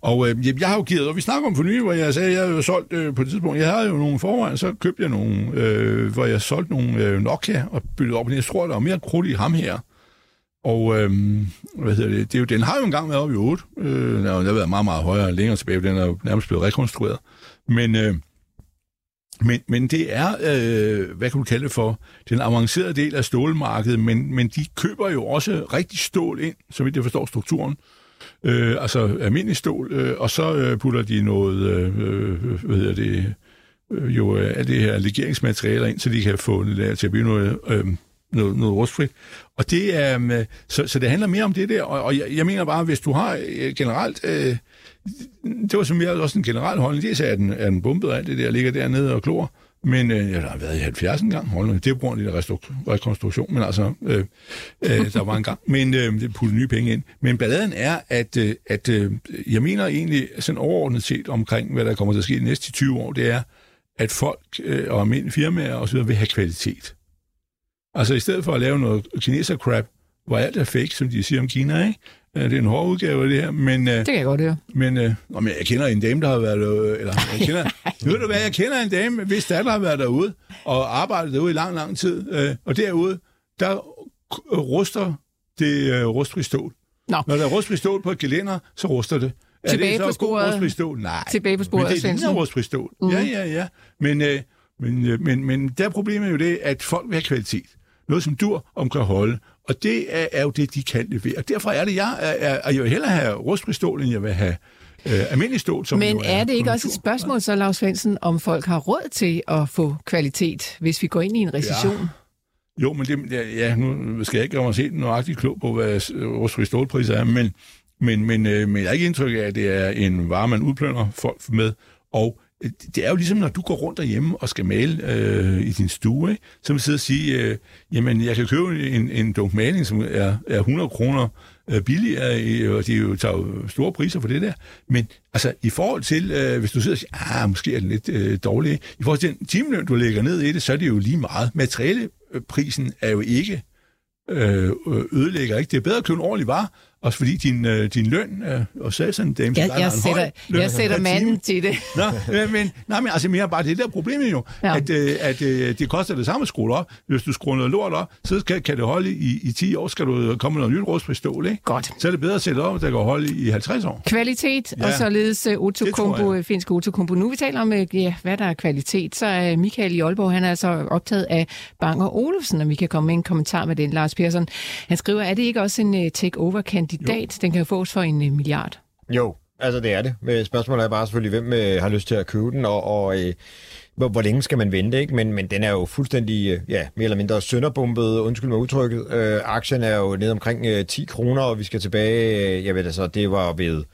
Og øh, jeg har jo givet, og vi snakker om for nylig, hvor jeg sagde, at jeg havde solgt øh, på et tidspunkt, jeg havde jo nogle forvejen, så købte jeg nogle, øh, hvor jeg solgte nogle øh, Nokia og byttede op, men jeg tror, der var mere krudt i ham her. Og øh, hvad hedder det, det er jo, den har jo engang været oppe i 8. Øh, den har været meget, meget højere længere tilbage, den er jo nærmest blevet rekonstrueret. Men øh, men, men det er, øh, hvad kan du kalde det for, den avancerede del af stålmarkedet, men, men de køber jo også rigtig stål ind, så vidt jeg forstår strukturen. Øh, altså almindelig stål, øh, og så øh, putter de noget, øh, øh hvad hedder det, øh, jo øh, af det her legeringsmaterialer ind, så de kan få det der til at blive noget, øh, noget, noget rustfrit. Og det er, øh, så, så det handler mere om det der, og, og jeg, jeg mener bare, hvis du har øh, generelt... Øh, det var som jeg også en generel holdning. Det er, den, er den bumpet alt det der, ligger dernede og klor. Men øh, ja, har været i 70 en gang, hold det er på grund af rekonstruktion, men altså, øh, øh, der var en gang, men øh, det puttede nye penge ind. Men balladen er, at, øh, at øh, jeg mener egentlig sådan overordnet set omkring, hvad der kommer til at ske de næste 20 år, det er, at folk øh, og almindelige firmaer osv. vil have kvalitet. Altså i stedet for at lave noget kineser crap, hvor alt er fake, som de siger om Kina, ikke? Det er en hård udgave af det her, men... Det kan jeg godt høre. Men, øh, men jeg kender en dame, der har været... Øh, eller, jeg kender, ved du hvad, jeg kender en dame, hvis datter har været derude og arbejdet derude i lang, lang tid. Øh, og derude, der ruster det øh, rustfri stål. Nå. Når der er rustfri stål på et gelænder, så ruster det. Er Tilbage det så på sporet. rustfri stål? Nej. Tilbage på sporet, Men det er ligner rustfri stål. Mm. Ja, ja, ja. Men, øh, men, øh, men, men der er problemet jo det, at folk vil have kvalitet. Noget som dur om kan holde. Og det er, er jo det, de kan levere. Derfor er det, jeg, er, er, er vil hellere have rustfri stål, end jeg vil have øh, almindelig stål. Som Men jo er det ikke også et konjunktur. spørgsmål, så Lars Svendsen, om folk har råd til at få kvalitet, hvis vi går ind i en recession? Jo, men det, ja, ja, nu skal jeg ikke gøre mig helt nøjagtigt klog på, hvad rustfri stålpriser er, men, men, men, øh, men jeg har ikke indtryk af, at det er en vare, man udplønder folk med, og Øh, det er jo ligesom, når du går rundt derhjemme og skal male øh, i din stue, ikke? så vil sidde og sige, øh, jamen, jeg kan købe en, en dunk maling, som er, er 100 kroner øh, billigere, øh, og de jo tager jo store priser for det der. Men altså, i forhold til, øh, hvis du sidder og siger, ah, måske er den lidt øh, dårlig, ikke? i forhold til den timeløn, du lægger ned i det, så er det jo lige meget. Materialeprisen er jo ikke øh, ødelægger, ikke? Det er bedre at købe en ordentlig vare, også fordi din, øh, din løn, øh, og en dame, som Jeg, er sætter, løn jeg sætter manden til det. Nå, øh, men, nej, men altså mere bare det der problemet jo, Ja. ja. at, øh, at øh, det koster det samme at skrue op. Hvis du skruer noget lort op, så kan, kan det holde i, i 10 år, skal du komme med noget nyt rustfri stål, ikke? Godt. Så er det bedre at sætte op, der kan holde i 50 år. Kvalitet, ja, Ja, og således uh, det tror Outokumpu, jeg. finsk Outokumpu. Nu vi taler om, uh, ja, hvad der er kvalitet, så er Michael i Aalborg, han er altså optaget af Bang og Olufsen, og vi kan komme med en kommentar med den, Lars Persson. Han skriver, er det ikke også en uh, kandidat, jo. Den kan jo fås for en øh, milliard. Jo, altså det er det. Spørgsmålet er bare selvfølgelig, hvem øh, har lyst til at købe den, og, og øh, hvor, hvor længe skal man vente, ikke? Men, men den er jo fuldstændig, øh, ja, mere eller mindre sønderbumpet, undskyld mig udtrykket. Øh, aktien er jo ned omkring øh, 10 kroner, og vi skal tilbage, øh, jeg ved altså, det var ved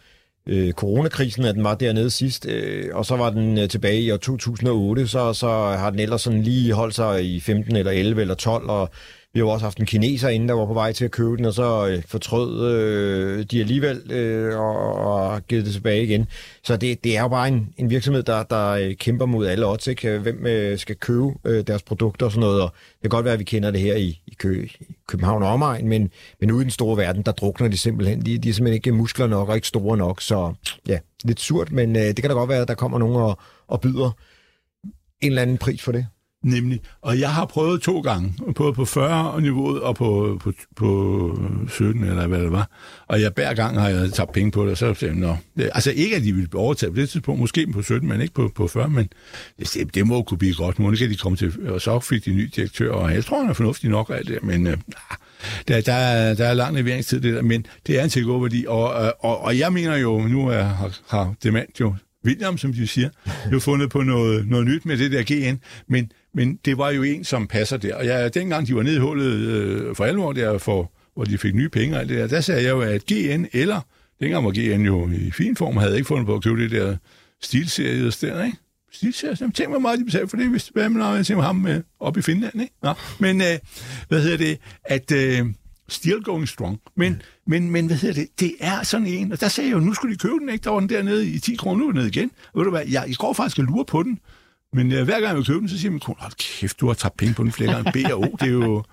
øh, coronakrisen, at den var dernede sidst, øh, og så var den øh, tilbage i år 2008, så, så har den ellers sådan lige holdt sig i 15 eller 11 eller 12, og vi har jo også haft en kineser inden, der var på vej til at købe den, og så øh, fortrød øh, de alligevel øh, og, og givet det tilbage igen. Så det, det er jo bare en, en virksomhed, der, der øh, kæmper mod alle odds. Ikke? Hvem øh, skal købe øh, deres produkter og sådan noget, og det kan godt være, at vi kender det her i, i, Kø, i København og omegn, men, men ude i den store verden, der drukner de simpelthen. De, de er simpelthen ikke muskler nok og ikke store nok, så ja, lidt surt, men øh, det kan da godt være, at der kommer nogen og, og byder en eller anden pris for det. Nemlig. Og jeg har prøvet to gange, både på 40-niveauet og på, på, på 17, eller hvad det var. Og jeg, hver gang har jeg tabt penge på det, og så sagde jeg, Nå. Altså ikke, at de ville overtage på det tidspunkt, måske på 17, men ikke på, på 40, men det, det må kunne blive godt. Nu kan de komme til, og så fik de ny direktør, og jeg tror, han er fornuftig nok af det, men øh, der, der, er, der er lang leveringstid, det der, men det er en takeover-værdi, og, øh, og, og jeg mener jo, nu er, har, har Demand jo William, som de siger, jo fundet på noget, noget nyt med det der GN, men, men det var jo en, som passer der. Og jeg, dengang de var nede i hullet øh, for alvor der, for, hvor de fik nye penge og alt det der, der sagde jeg jo, at GN eller, dengang var GN jo i fin form, havde ikke fundet på at købe det der stilserie der, ikke? Stilserie, tænk hvor meget de betalte for det, hvis hvad man har til ham øh, med op i Finland, ikke? Nå, men øh, hvad hedder det, at... Øh, Still going strong. Men, men, men hvad hedder det? Det er sådan en, og der sagde jeg jo, nu skulle de købe den, ikke? Der var den dernede i 10 kroner, nu er den nede igen. Og ved du hvad, jeg, jeg går faktisk og lurer på den, men øh, hver gang jeg køber den, så siger min kone, hold kæft, du har tabt penge på den flere gange. O det er jo,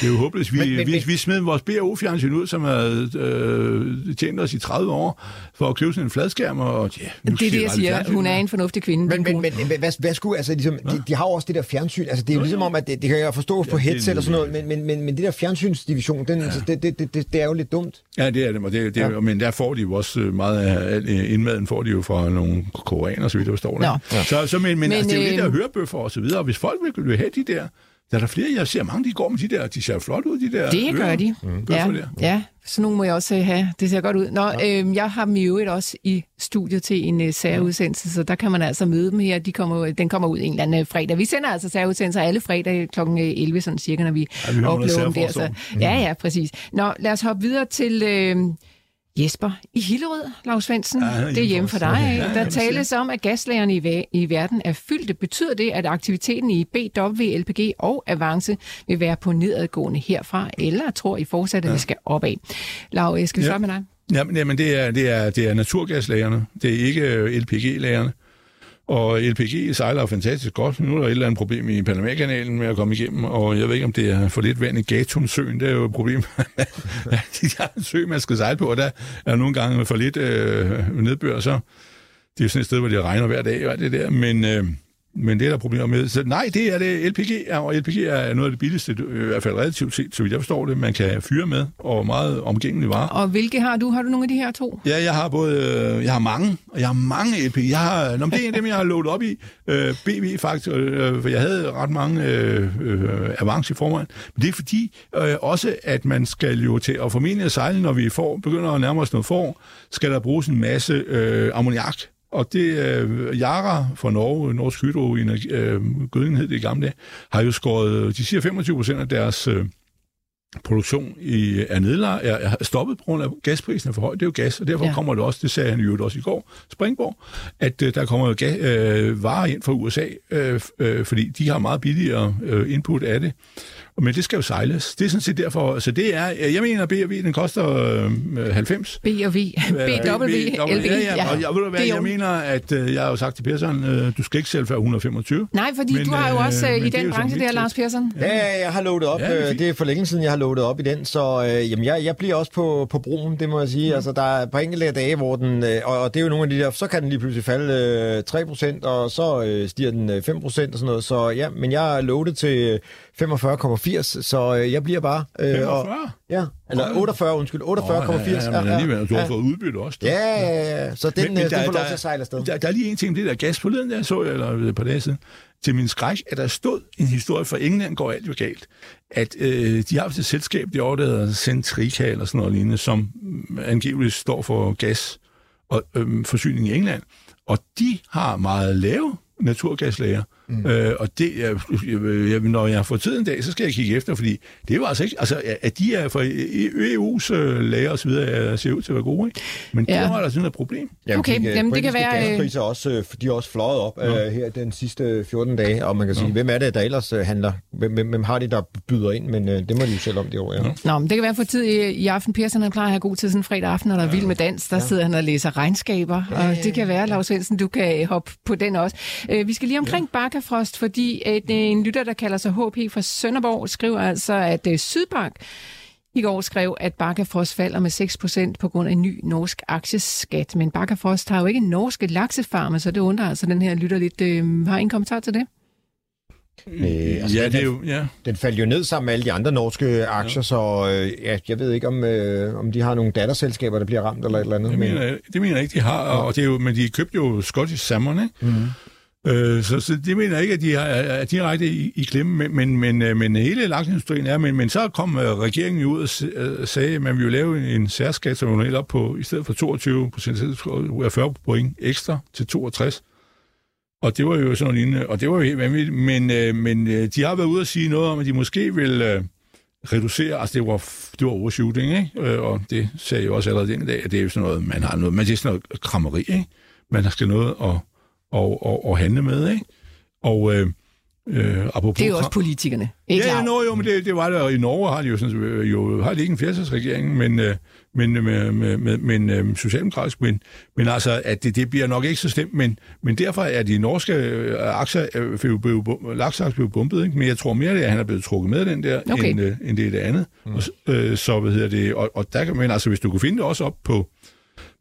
det er jo håbløst. Vi, Men- men, men- vi, vi smed vores B&O-fjernsyn ud, som havde øh, tjent os i 30 år, for at købe sådan en fladskærm. Og, ja, nu Det er det, jeg siger. Hun er en fornuftig kvinde. Men, men, men, men hvad, hvad skulle, altså ligesom, de, de har jo også det der fjernsyn, altså det er jo ligesom om, at det, det kan jeg forstå på det- headset og sådan noget, men, men, men, men det der fjernsynsdivision, den, ja. det, det, det, det, det er jo lidt dumt. Ja, det er det, og det, det, ja. men der får de jo også øh, meget af øh, indmaden får de jo fra nogle koreaner, så vidt jeg forstår det. Ja. Så, så, men, men, Men, altså, det er jo det der øh, hørebøffer og så videre, og hvis folk vil, vil have de der, der er der flere, jeg ser mange, de går med de der, de ser flot ud, de der Det gør ører. de. Bøffer Ja, der. ja, sådan nogle må jeg også øh, have. Det ser godt ud. Nå, øh, jeg har dem i øvrigt også i studiet til en uh, særudsendelse, så der kan man altså møde dem her. De kommer, den kommer ud en eller anden øh, fredag. Vi sender altså særudsendelser alle fredag kl. 11, sådan cirka, når vi, Ja, vi oplever dem der. Så, særforsorgen. ja, ja, præcis. Nå, lad os hoppe videre til... Øh, Jesper i Hillerød, Lars Svendsen. Ja, Ja, det er hjemme for dig. Ja, Ja, ja, der tales om, at gaslagerne i, i verden er fyldte. Betyder det, at aktiviteten i BW, LPG og Avance vil være på nedadgående herfra, eller tror I fortsat, at vi skal opad? Lav, jeg skal vi Ja. starte med dig? Jamen, jamen det, er, det, er, det er naturgaslagerne, det er ikke øh, LPG-lagerne. Og LPG sejler fantastisk godt. Nu er der et eller andet problem i Panama-kanalen med at komme igennem, og jeg ved ikke, om det er for lidt vand i Gatunsøen. Det er jo et problem. de har en sø, man skal sejle på, og der er nogle gange for lidt øh, nedbør, så det er sådan et sted, hvor det regner hver dag og det der, men, øh, men det er der problemer med. Så nej, det er det. LPG er, og LPG er noget af det billigste, øh, i hvert fald relativt set, så vidt jeg forstår det, man kan fyre med, og meget omgængelig varer. Og hvilke har du? Har du nogle af de her to? Ja, jeg har både, øh, jeg har mange, og jeg har mange LP. Jeg har, nå, det er dem, jeg har loadet op i. Øh, BV faktisk, øh, for jeg havde ret mange øh, øh, avance i forvejen. Men det er fordi øh, også, at man skal jo til at formentlig at sejle, når vi får, begynder at nærme os noget forår, skal der bruges en masse øh, ammoniak og det øh, Yara fra Norge, Norsk Hydro, en øh, gødning hed det i gamle dage, har jo skåret, de siger 25 procent af deres øh, produktion i, er, nedlagt, er, er stoppet på grund af gasprisen er for høj. Det er jo gas, og derfor ja. kommer det også, det sagde han jo også i går, Springborg, at øh, der kommer gas, øh, varer ind fra USA, øh, øh, fordi de har meget billigere øh, input af det. Men det skal jo sejles. Det er sådan set derfor. Så det er, jeg mener, B og V, den koster øh, 90. B og V. B, W, LV. Ja, ja. Og jeg, ved du hvad, jeg mener, at øh, jeg har jo sagt til Persson, øh, du skal ikke sælge før 125. Nej, fordi men, du har jo også øh, i den branche der, Lars Persson. Ja, ja, jeg har loadet op. Ja, det, er det er for længe siden, jeg har loadet op i den, så øh, jamen, jeg, jeg bliver også på, på broen, det må jeg sige. Mm. Altså, der er på enkelte dage, hvor den, øh, og, og det er jo nogle af de der, så kan den lige pludselig falde øh, 3%, og så øh, stiger den øh, 5% og sådan noget. Så ja, men jeg er loadet til 45,80, så øh, jeg bliver bare... Øh, 45? Og, ja, eller 48, undskyld, 48,80. Oh, ja, ja, ja, men alligevel, du har fået udbytte også. Ja, ja, ja, så den, men, men øh, der, den får lov til at sejle afsted. Der, der er lige en ting, det der gas forleden, der så jeg, eller et par dage siden, til min skræk, at der stod en historie fra England, går alt jo galt, at øh, de har haft et selskab derovre, der hedder Centrica eller sådan noget lignende, som angiveligt står for gas og øh, forsyning i England, og de har meget lave naturgaslager, Mm. Øh, og det, jeg, jeg, når jeg får tid en dag, så skal jeg kigge efter, fordi det er jo altså ikke, altså at de er fra EU's øh, lager og så videre, ser ud til at være gode, ikke? Men ja. det var altså sådan et problem. Ja, okay, de, jamen det kan være... Gaspriser også, øh, de er også fløjet op ja. uh, her den sidste 14 dage, og man kan sige, ja. hvem er det, der ellers handler? Hvem, hvem, hvem har de, der byder ind? Men uh, det må de jo selv om det år, ja. ja. Nå, men det kan være for tid i, i aften. Persson, han plejer at have god tid sådan fredag aften, når der er ja. vild med dans. Der ja. sidder han og læser regnskaber, ja, og det kan være, Lars Svendsen, du kan hoppe på den også. Uh, vi skal lige omkring ja. Bakkafrost, fordi at en lytter, der kalder sig HP fra Sønderborg, skriver altså, at uh, Sydbank i går skrev, at Bakkafrost falder med 6% på grund af en ny norsk aktieskat. Men Bakkafrost har jo ikke norske laksefarme, så det undrer altså den her lytter lidt. Uh, har I en kommentar til det? Øh, altså, ja, det er jo, ja. Den faldt jo ned sammen med alle de andre norske aktier, ja. så øh, ja, jeg ved ikke, om, øh, om de har nogle datterselskaber, der bliver ramt eller et eller andet. Det mener, jeg, det mener jeg ikke, de har, og det er jo, men de købte jo Scottish Salmon, ikke? Mm-hmm. Øh, så, så det mener jeg ikke, at de er, er direkte i, i klemme, men, men, men, øh, men hele laksindustrien er, men, men så kom øh, regeringen ud og øh, sagde, at man ville lave en særskat, som var op på, i stedet for 22 procent, 40 point ekstra til 62. Og det var jo sådan lignende, og det var jo helt vanvittigt, men, men de har været ude og sige noget om, at de måske vil reducere, altså det var, det var overshooting, ikke? Og det sagde jeg også allerede den dag, at det er jo sådan noget, man har noget, men det er sådan noget krammeri, ikke? Man skal noget at og, og, og handle med, ikke? Og øh, øh, apropos... Det er jo også politikerne, ikke Ja, no, jo, men det, det var der. I Norge har de jo, sådan, øh, jo har de ikke en flertalsregering, men, øh, men, øh, med, med, med, men øh, socialdemokratisk, men, men altså, at det, det bliver nok ikke så slemt, men, men derfor er de norske øh, aktier, øh, lakseaktier blevet bumpet, ikke? men jeg tror mere, at han er blevet trukket med den der, okay. end, øh, end det er det andet. Mm. Og, øh, så, hvad hedder det, og, og der kan man, altså, hvis du kunne finde det også op på,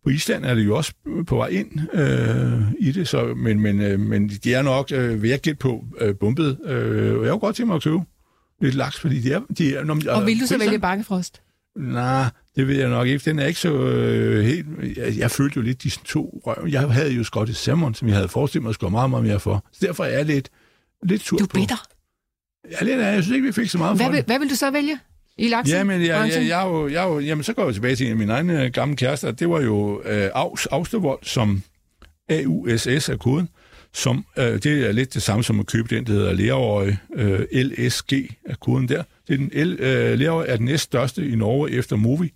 på Island er det jo også på vej ind øh, i det, så, men, men, øh, men de er nok, øh, vil jeg gætte på, øh, bumpet. Øh, og jeg kunne godt tænke mig at købe lidt laks, fordi de er... De er når, og vil du så vælge bakkefrost? Nej, det ved jeg nok ikke. Den er ikke så øh, helt... Jeg, jeg følte jo lidt de to røv. Jeg havde jo Scottish Salmon, som jeg havde forestillet mig at skulle meget, meget mere for. Så derfor er jeg lidt, lidt sur på. Du er bitter. Ja, lidt Jeg synes ikke, vi fik så meget hvad for vil, det. Hvad vil du så vælge? I laksen? Jamen, jeg, jeg, jeg, jeg, jeg, jeg, jamen, så går jeg tilbage til en af mine egne gamle kærester. Det var jo øh, Aus, Austervold, som AUSS er koden, som øh, det er lidt det samme som at købe den, der hedder Lerøje øh, LSG er koden der. Det er den, øh, Lerøje er den næststørste i Norge efter Movi.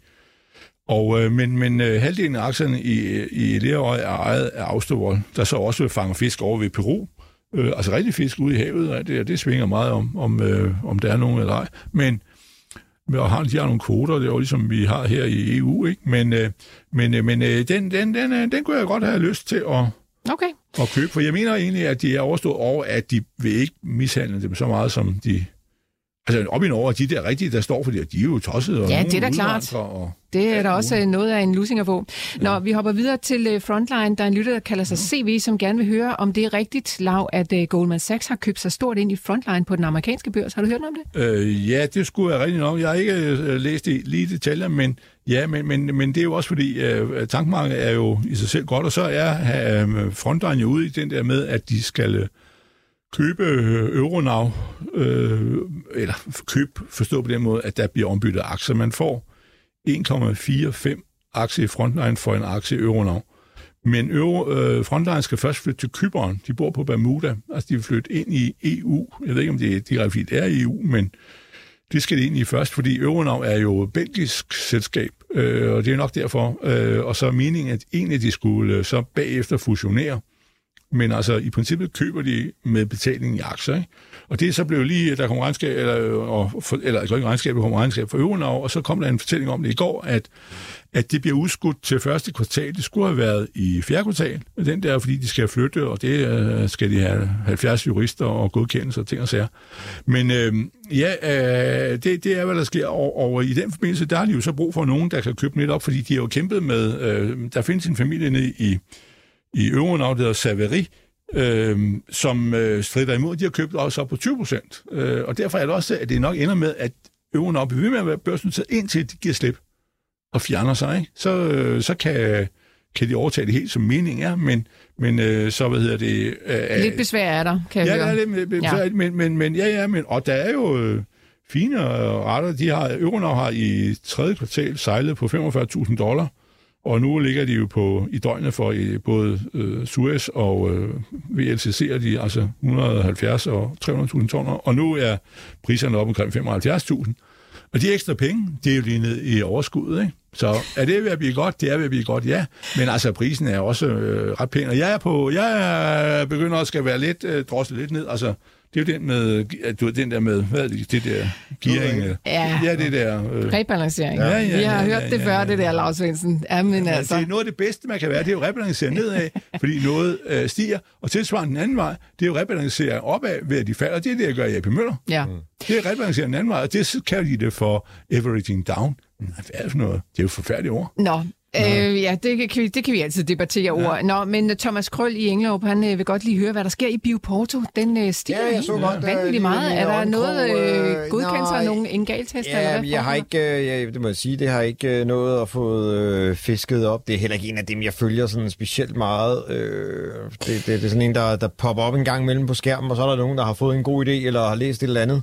Og, øh, men men øh, halvdelen af aktierne i, i Lerøje er ejet af Austervold, der så også fanger fisk over ved Peru. Øh, altså rigtig fisk ude i havet, og det, det svinger meget om, om, øh, om der er nogen eller ej. Men og har, de har nogle kvoter, det er jo ligesom vi har her i EU, ikke? Men, øh, men, øh, men øh, den, den, den, øh, den kunne jeg godt have lyst til at, okay. at købe, for jeg mener egentlig, at de er overstået over, at de vil ikke mishandle dem så meget, som de Altså, op i Norge, de der rigtige, der står for det, de er jo tossede. Og Ja, det er da klart. Og, Det er da også noget af en losing at få. Nå, vi hopper videre til øh, Frontline. Der er en lytter, der kalder sig CV, som gerne vil høre, om det er rigtigt, Lav, at øh, Goldman Sachs har købt sig stort ind i Frontline på den amerikanske børs. Har du hørt noget om det? Øh, ja, det skulle jeg rigtig nok. Jeg har ikke øh, læst det lige i detaljer, men ja, men, men, men det er jo også fordi, øh, tankmarkedet er jo i sig selv godt, og så er øh, Frontline jo ude i den der med, at de skal øh, købe øh, Euronav, øh, eller køb, forstå på den måde, at der bliver ombyttet aktier. Man får 1,45 aktier i Frontline for en aktie i Euronav. Men Euro, øh, Frontline skal først flytte til Kyberen. De bor på Bermuda. Altså, de vil flytte ind i EU. Jeg ved ikke, om det direkte er, er i EU, men det skal det ind i først, fordi Euronav er jo et belgisk selskab, øh, og det er nok derfor. Øh, og så er meningen, at egentlig de skulle øh, så bagefter fusionere. Men altså, i princippet køber de med betaling i aktier, ikke? Og det er så blevet lige, der kom regnskab, eller, og, for, eller altså ikke regnskab, der kom regnskab for øvrigt, og så kom der en fortælling om det i går, at, at det bliver udskudt til første kvartal. Det skulle have været i fjerde kvartal, den der, fordi de skal flytte, og det øh, skal de have 70 jurister og godkendelse og ting og sager. Men øh, ja, øh, det, det er, hvad der sker, og, og i den forbindelse, der har de jo så brug for nogen, der kan købe lidt op, fordi de har jo kæmpet med, øh, der findes en familie nede i, i Euronav, der hedder Saveri, øh, som øh, strider imod. De har købt også op på 20 procent. Øh, og derfor er det også, at det nok ender med, at Euronav bliver ved med at være børsnoteret, indtil de giver slip og fjerner sig. Ikke? Så, øh, så kan, kan de overtage det helt, som meningen er, men, men øh, så, hvad hedder det... Øh, Lidt besvær er der, kan jeg Ja, høre. det er lidt med, Ja. ja. men, men, men, ja, ja, men, og der er jo øh, fine retter. De har, Euronav har i tredje kvartal sejlet på 45.000 dollar, og nu ligger de jo på i døgnet for i både øh, Suez og øh, VLCC, er de altså 170 og 300.000 tonner, og nu er priserne op omkring 75.000. Og de ekstra penge, det er jo lige ned i overskuddet, ikke? Så er det ved at blive godt? Det er ved at blive godt, ja. Men altså, prisen er også øh, ret pæn. Og jeg er på, jeg er begynder også at være lidt, øh, droslet lidt ned. Altså, det er jo den med, at du ved, den der med, hvad er det, det der gearing? Ja. ja det der. Øh, Rebalancering. Ja, ja, Vi har ja, hørt ja, det ja, før, ja. det der, Lars Svendsen. Ja, men Altså. altså... Det er noget af det bedste, man kan være. Det er jo rebalancere nedad, fordi noget øh, stiger. Og tilsvarende den anden vej, det er jo rebalancere opad, ved at de falder. Det er det, jeg gør i AP Møller. Ja. Det er rebalancere den anden vej, og det kalder de det for averaging down. Men Hvad er det for noget? Det er jo forfærdeligt ord. Nå, øh, ja, det kan, vi, det kan vi altid debattere over. Nå, men Thomas Krøll i Englerup, han øh, vil godt lige høre, hvad der sker i Bioporto. Den øh, stiger Ja, jeg så godt, øh, vanvittigt lige meget. ved Er der noget øh, øh, godkendelser nej. af nogle engaltester? eller Ja, hvad men jeg har ikke, øh, jeg, det må jeg sige, det har ikke øh, noget at få øh, fisket op. Det er heller ikke en af dem, jeg følger sådan specielt meget. Øh, det, det, det er sådan en, der, der popper op en gang imellem på skærmen, og så er der nogen, der har fået en god idé, eller har læst et eller andet.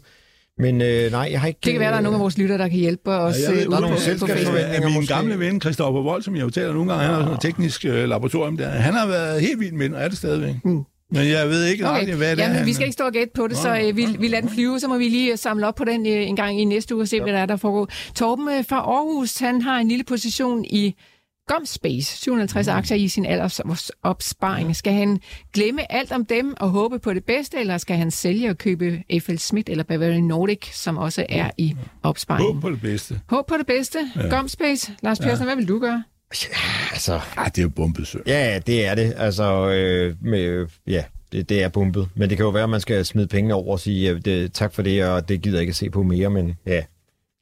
Men øh, nej, jeg har ikke... Det kan være, der er nogle af vores lyttere, der kan hjælpe os. Ja, jeg ved, øh, der er nogle på- på Facebook. selskabsforventninger. Min måske. gamle ven, Christoffer Vold, som jeg jo taler nogle gange, han har sådan et teknisk øh, laboratorium der. Han har været helt vild med den, og er det stadigvæk. Mm. Men jeg ved ikke Okay. okay. hvad det er. Jamen, vi skal ikke stå og gætte på det, så øh, vi, vi lader den flyve. Så må vi lige øh, samle op på den øh, en gang i næste uge og se, hvad der er, der foregår. Torben øh, fra Aarhus, han har en lille position i Gomspace, 750 Mm. aktier i sin aldersopsparing. Skal han glemme alt om dem og håbe på det bedste, eller skal han sælge og købe Eiffel Schmidt eller Bavarian Nordic, som også er i opsparing? Håb på det bedste. Håb på det bedste. Ja. Gomspace. Lars Persson, hvad vil du gøre? Altså, Ej, det er jo bumpet sø. ja, det er det. Altså, øh, med, ja, det, det er bumpet. Men det kan jo være, at man skal smide pengene over og sige, ja, det, tak for det, og det gider jeg ikke at se på mere, men ja.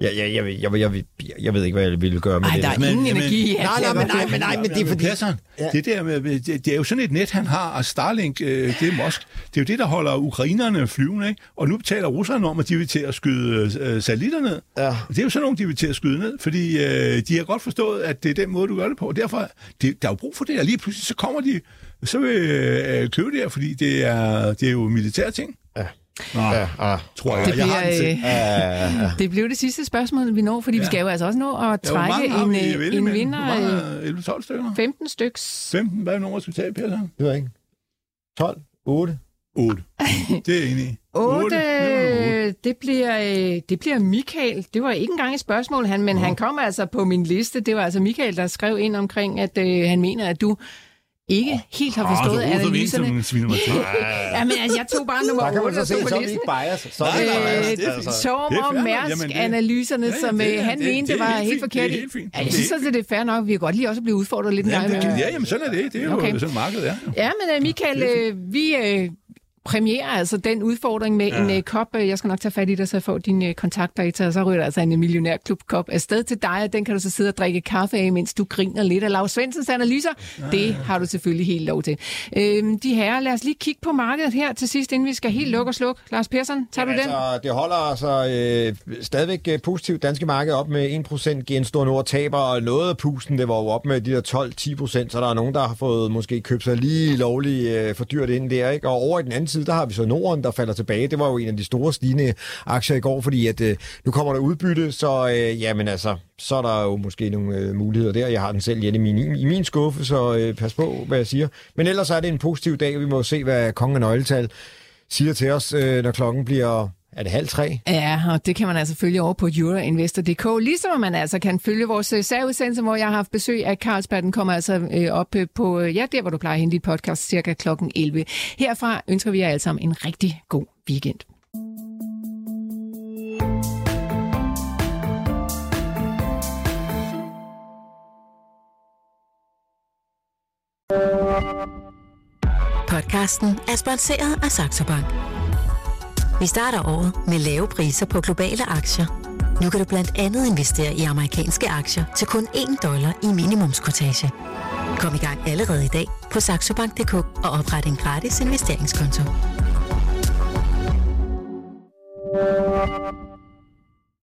Ja, ja, jeg, jeg, jeg, jeg, jeg, jeg ved ikke, hvad jeg ville gøre med Ej, det. der der. er ingen Men- energi. Nej, nej, men nej, men nej, men det er fordi... Ja. det, der med, det, det er jo sådan et net, han har, og Starlink, øh, det er Mosk. Det er jo det, der holder ukrainerne flyvende, ikke? Og nu betaler russerne om, at de vil til at skyde øh, satellitter ned. Ja. Og det er jo sådan nogle, de vil til at skyde ned, fordi øh, de har godt forstået, at det er den måde, du gør det på. Og derfor, det, der er jo brug for det, og lige pludselig så kommer de, så vil øh, købe det her, fordi det er, det er jo militære ting. Ja. Nå, Ja, ah. tror jeg. Det jeg bliver, øh, Ja, ja. Det blev det sidste spørgsmål, vi når, fordi ja. vi Ja. skal jo altså også nå at Ja, trække mange har en, vi øh, en vinder. Hvor mange øh, er 11-12 stykker? 15 styks. 15, hvad nummer skal vi tage, Per? Det ved jeg ikke. 12? 8? 8. Det er jeg enig i. 8, Otte. Det er otte. det bliver, det bliver Michael. Det var ikke engang et spørgsmål, han, men han kom altså på min liste. Det var altså Michael, der skrev ind omkring, at øh, han mener, at du ikke helt har forstået så analyserne. Ja, men altså, jeg tog bare nummer Der kan 8 man og så se, så er vi ikke bias. Så er bias. det Altså. Er og analyserne, Ja, som det øh, han det- mente det var helt helt forkert. Det er helt fint. Ja, jeg Det er synes altså, det er fair nok. Vi kan godt lige også blive udfordret lidt Jamen, det, ja, jamen, sådan er det. Det er jo Okay. sådan markedet er. Ja, men uh, Michael, er uh, vi premiere altså den udfordring med ja. en uh, kop. Jeg skal nok tage fat i dig, så jeg får dine uh, kontaktdata, og så ryger der altså en millionærklub-kop afsted til dig, og den kan du så sidde og drikke kaffe af, mens du griner lidt af Lars Svendsens analyser. Ja, det har du selvfølgelig helt lov til. Øhm, de her, lad os lige kigge på markedet her til sidst, inden vi skal helt lukke og slukke. Lars Persson, tager Jamen, du den? Altså, det holder altså øh, stadigvæk øh, positivt danske marked op med 1%. Genstor Nord taber noget af pusten. Det var jo op med de der 12-10%, så der er nogen, der har fået måske købt sig lige lovligt øh, for dyrt ind der. Ikke? Og over i den anden side, der har vi så Norden, der falder tilbage. Det var jo en af de store stigende aktier i går, fordi at øh, nu kommer der udbytte, så øh, jamen altså, så er der jo måske nogle øh, muligheder der. Jeg har den selv i min, i min skuffe, så øh, pas på, hvad jeg siger. Men ellers er det en positiv dag. Vi må se, hvad kongen og nøgletal siger til os, øh, når klokken bliver er det halv tre? Ja, og det kan man altså følge over på euroinvestor.dk, ligesom man altså kan følge vores øh, særudsendelse, hvor jeg har haft besøg af Carlsberg. Den kommer altså øh, op øh, på, ja, der hvor du plejer at hente dit podcast, cirka klokken 11. Herfra ønsker vi jer alle sammen en rigtig god weekend. Podcasten er sponsoreret af Saxo Bank. Vi starter året med lave priser på globale aktier. Nu kan du blandt andet investere i amerikanske aktier til kun 1 dollar i minimumskortage. Kom i gang allerede i dag på saxobank.dk og opret en gratis investeringskonto.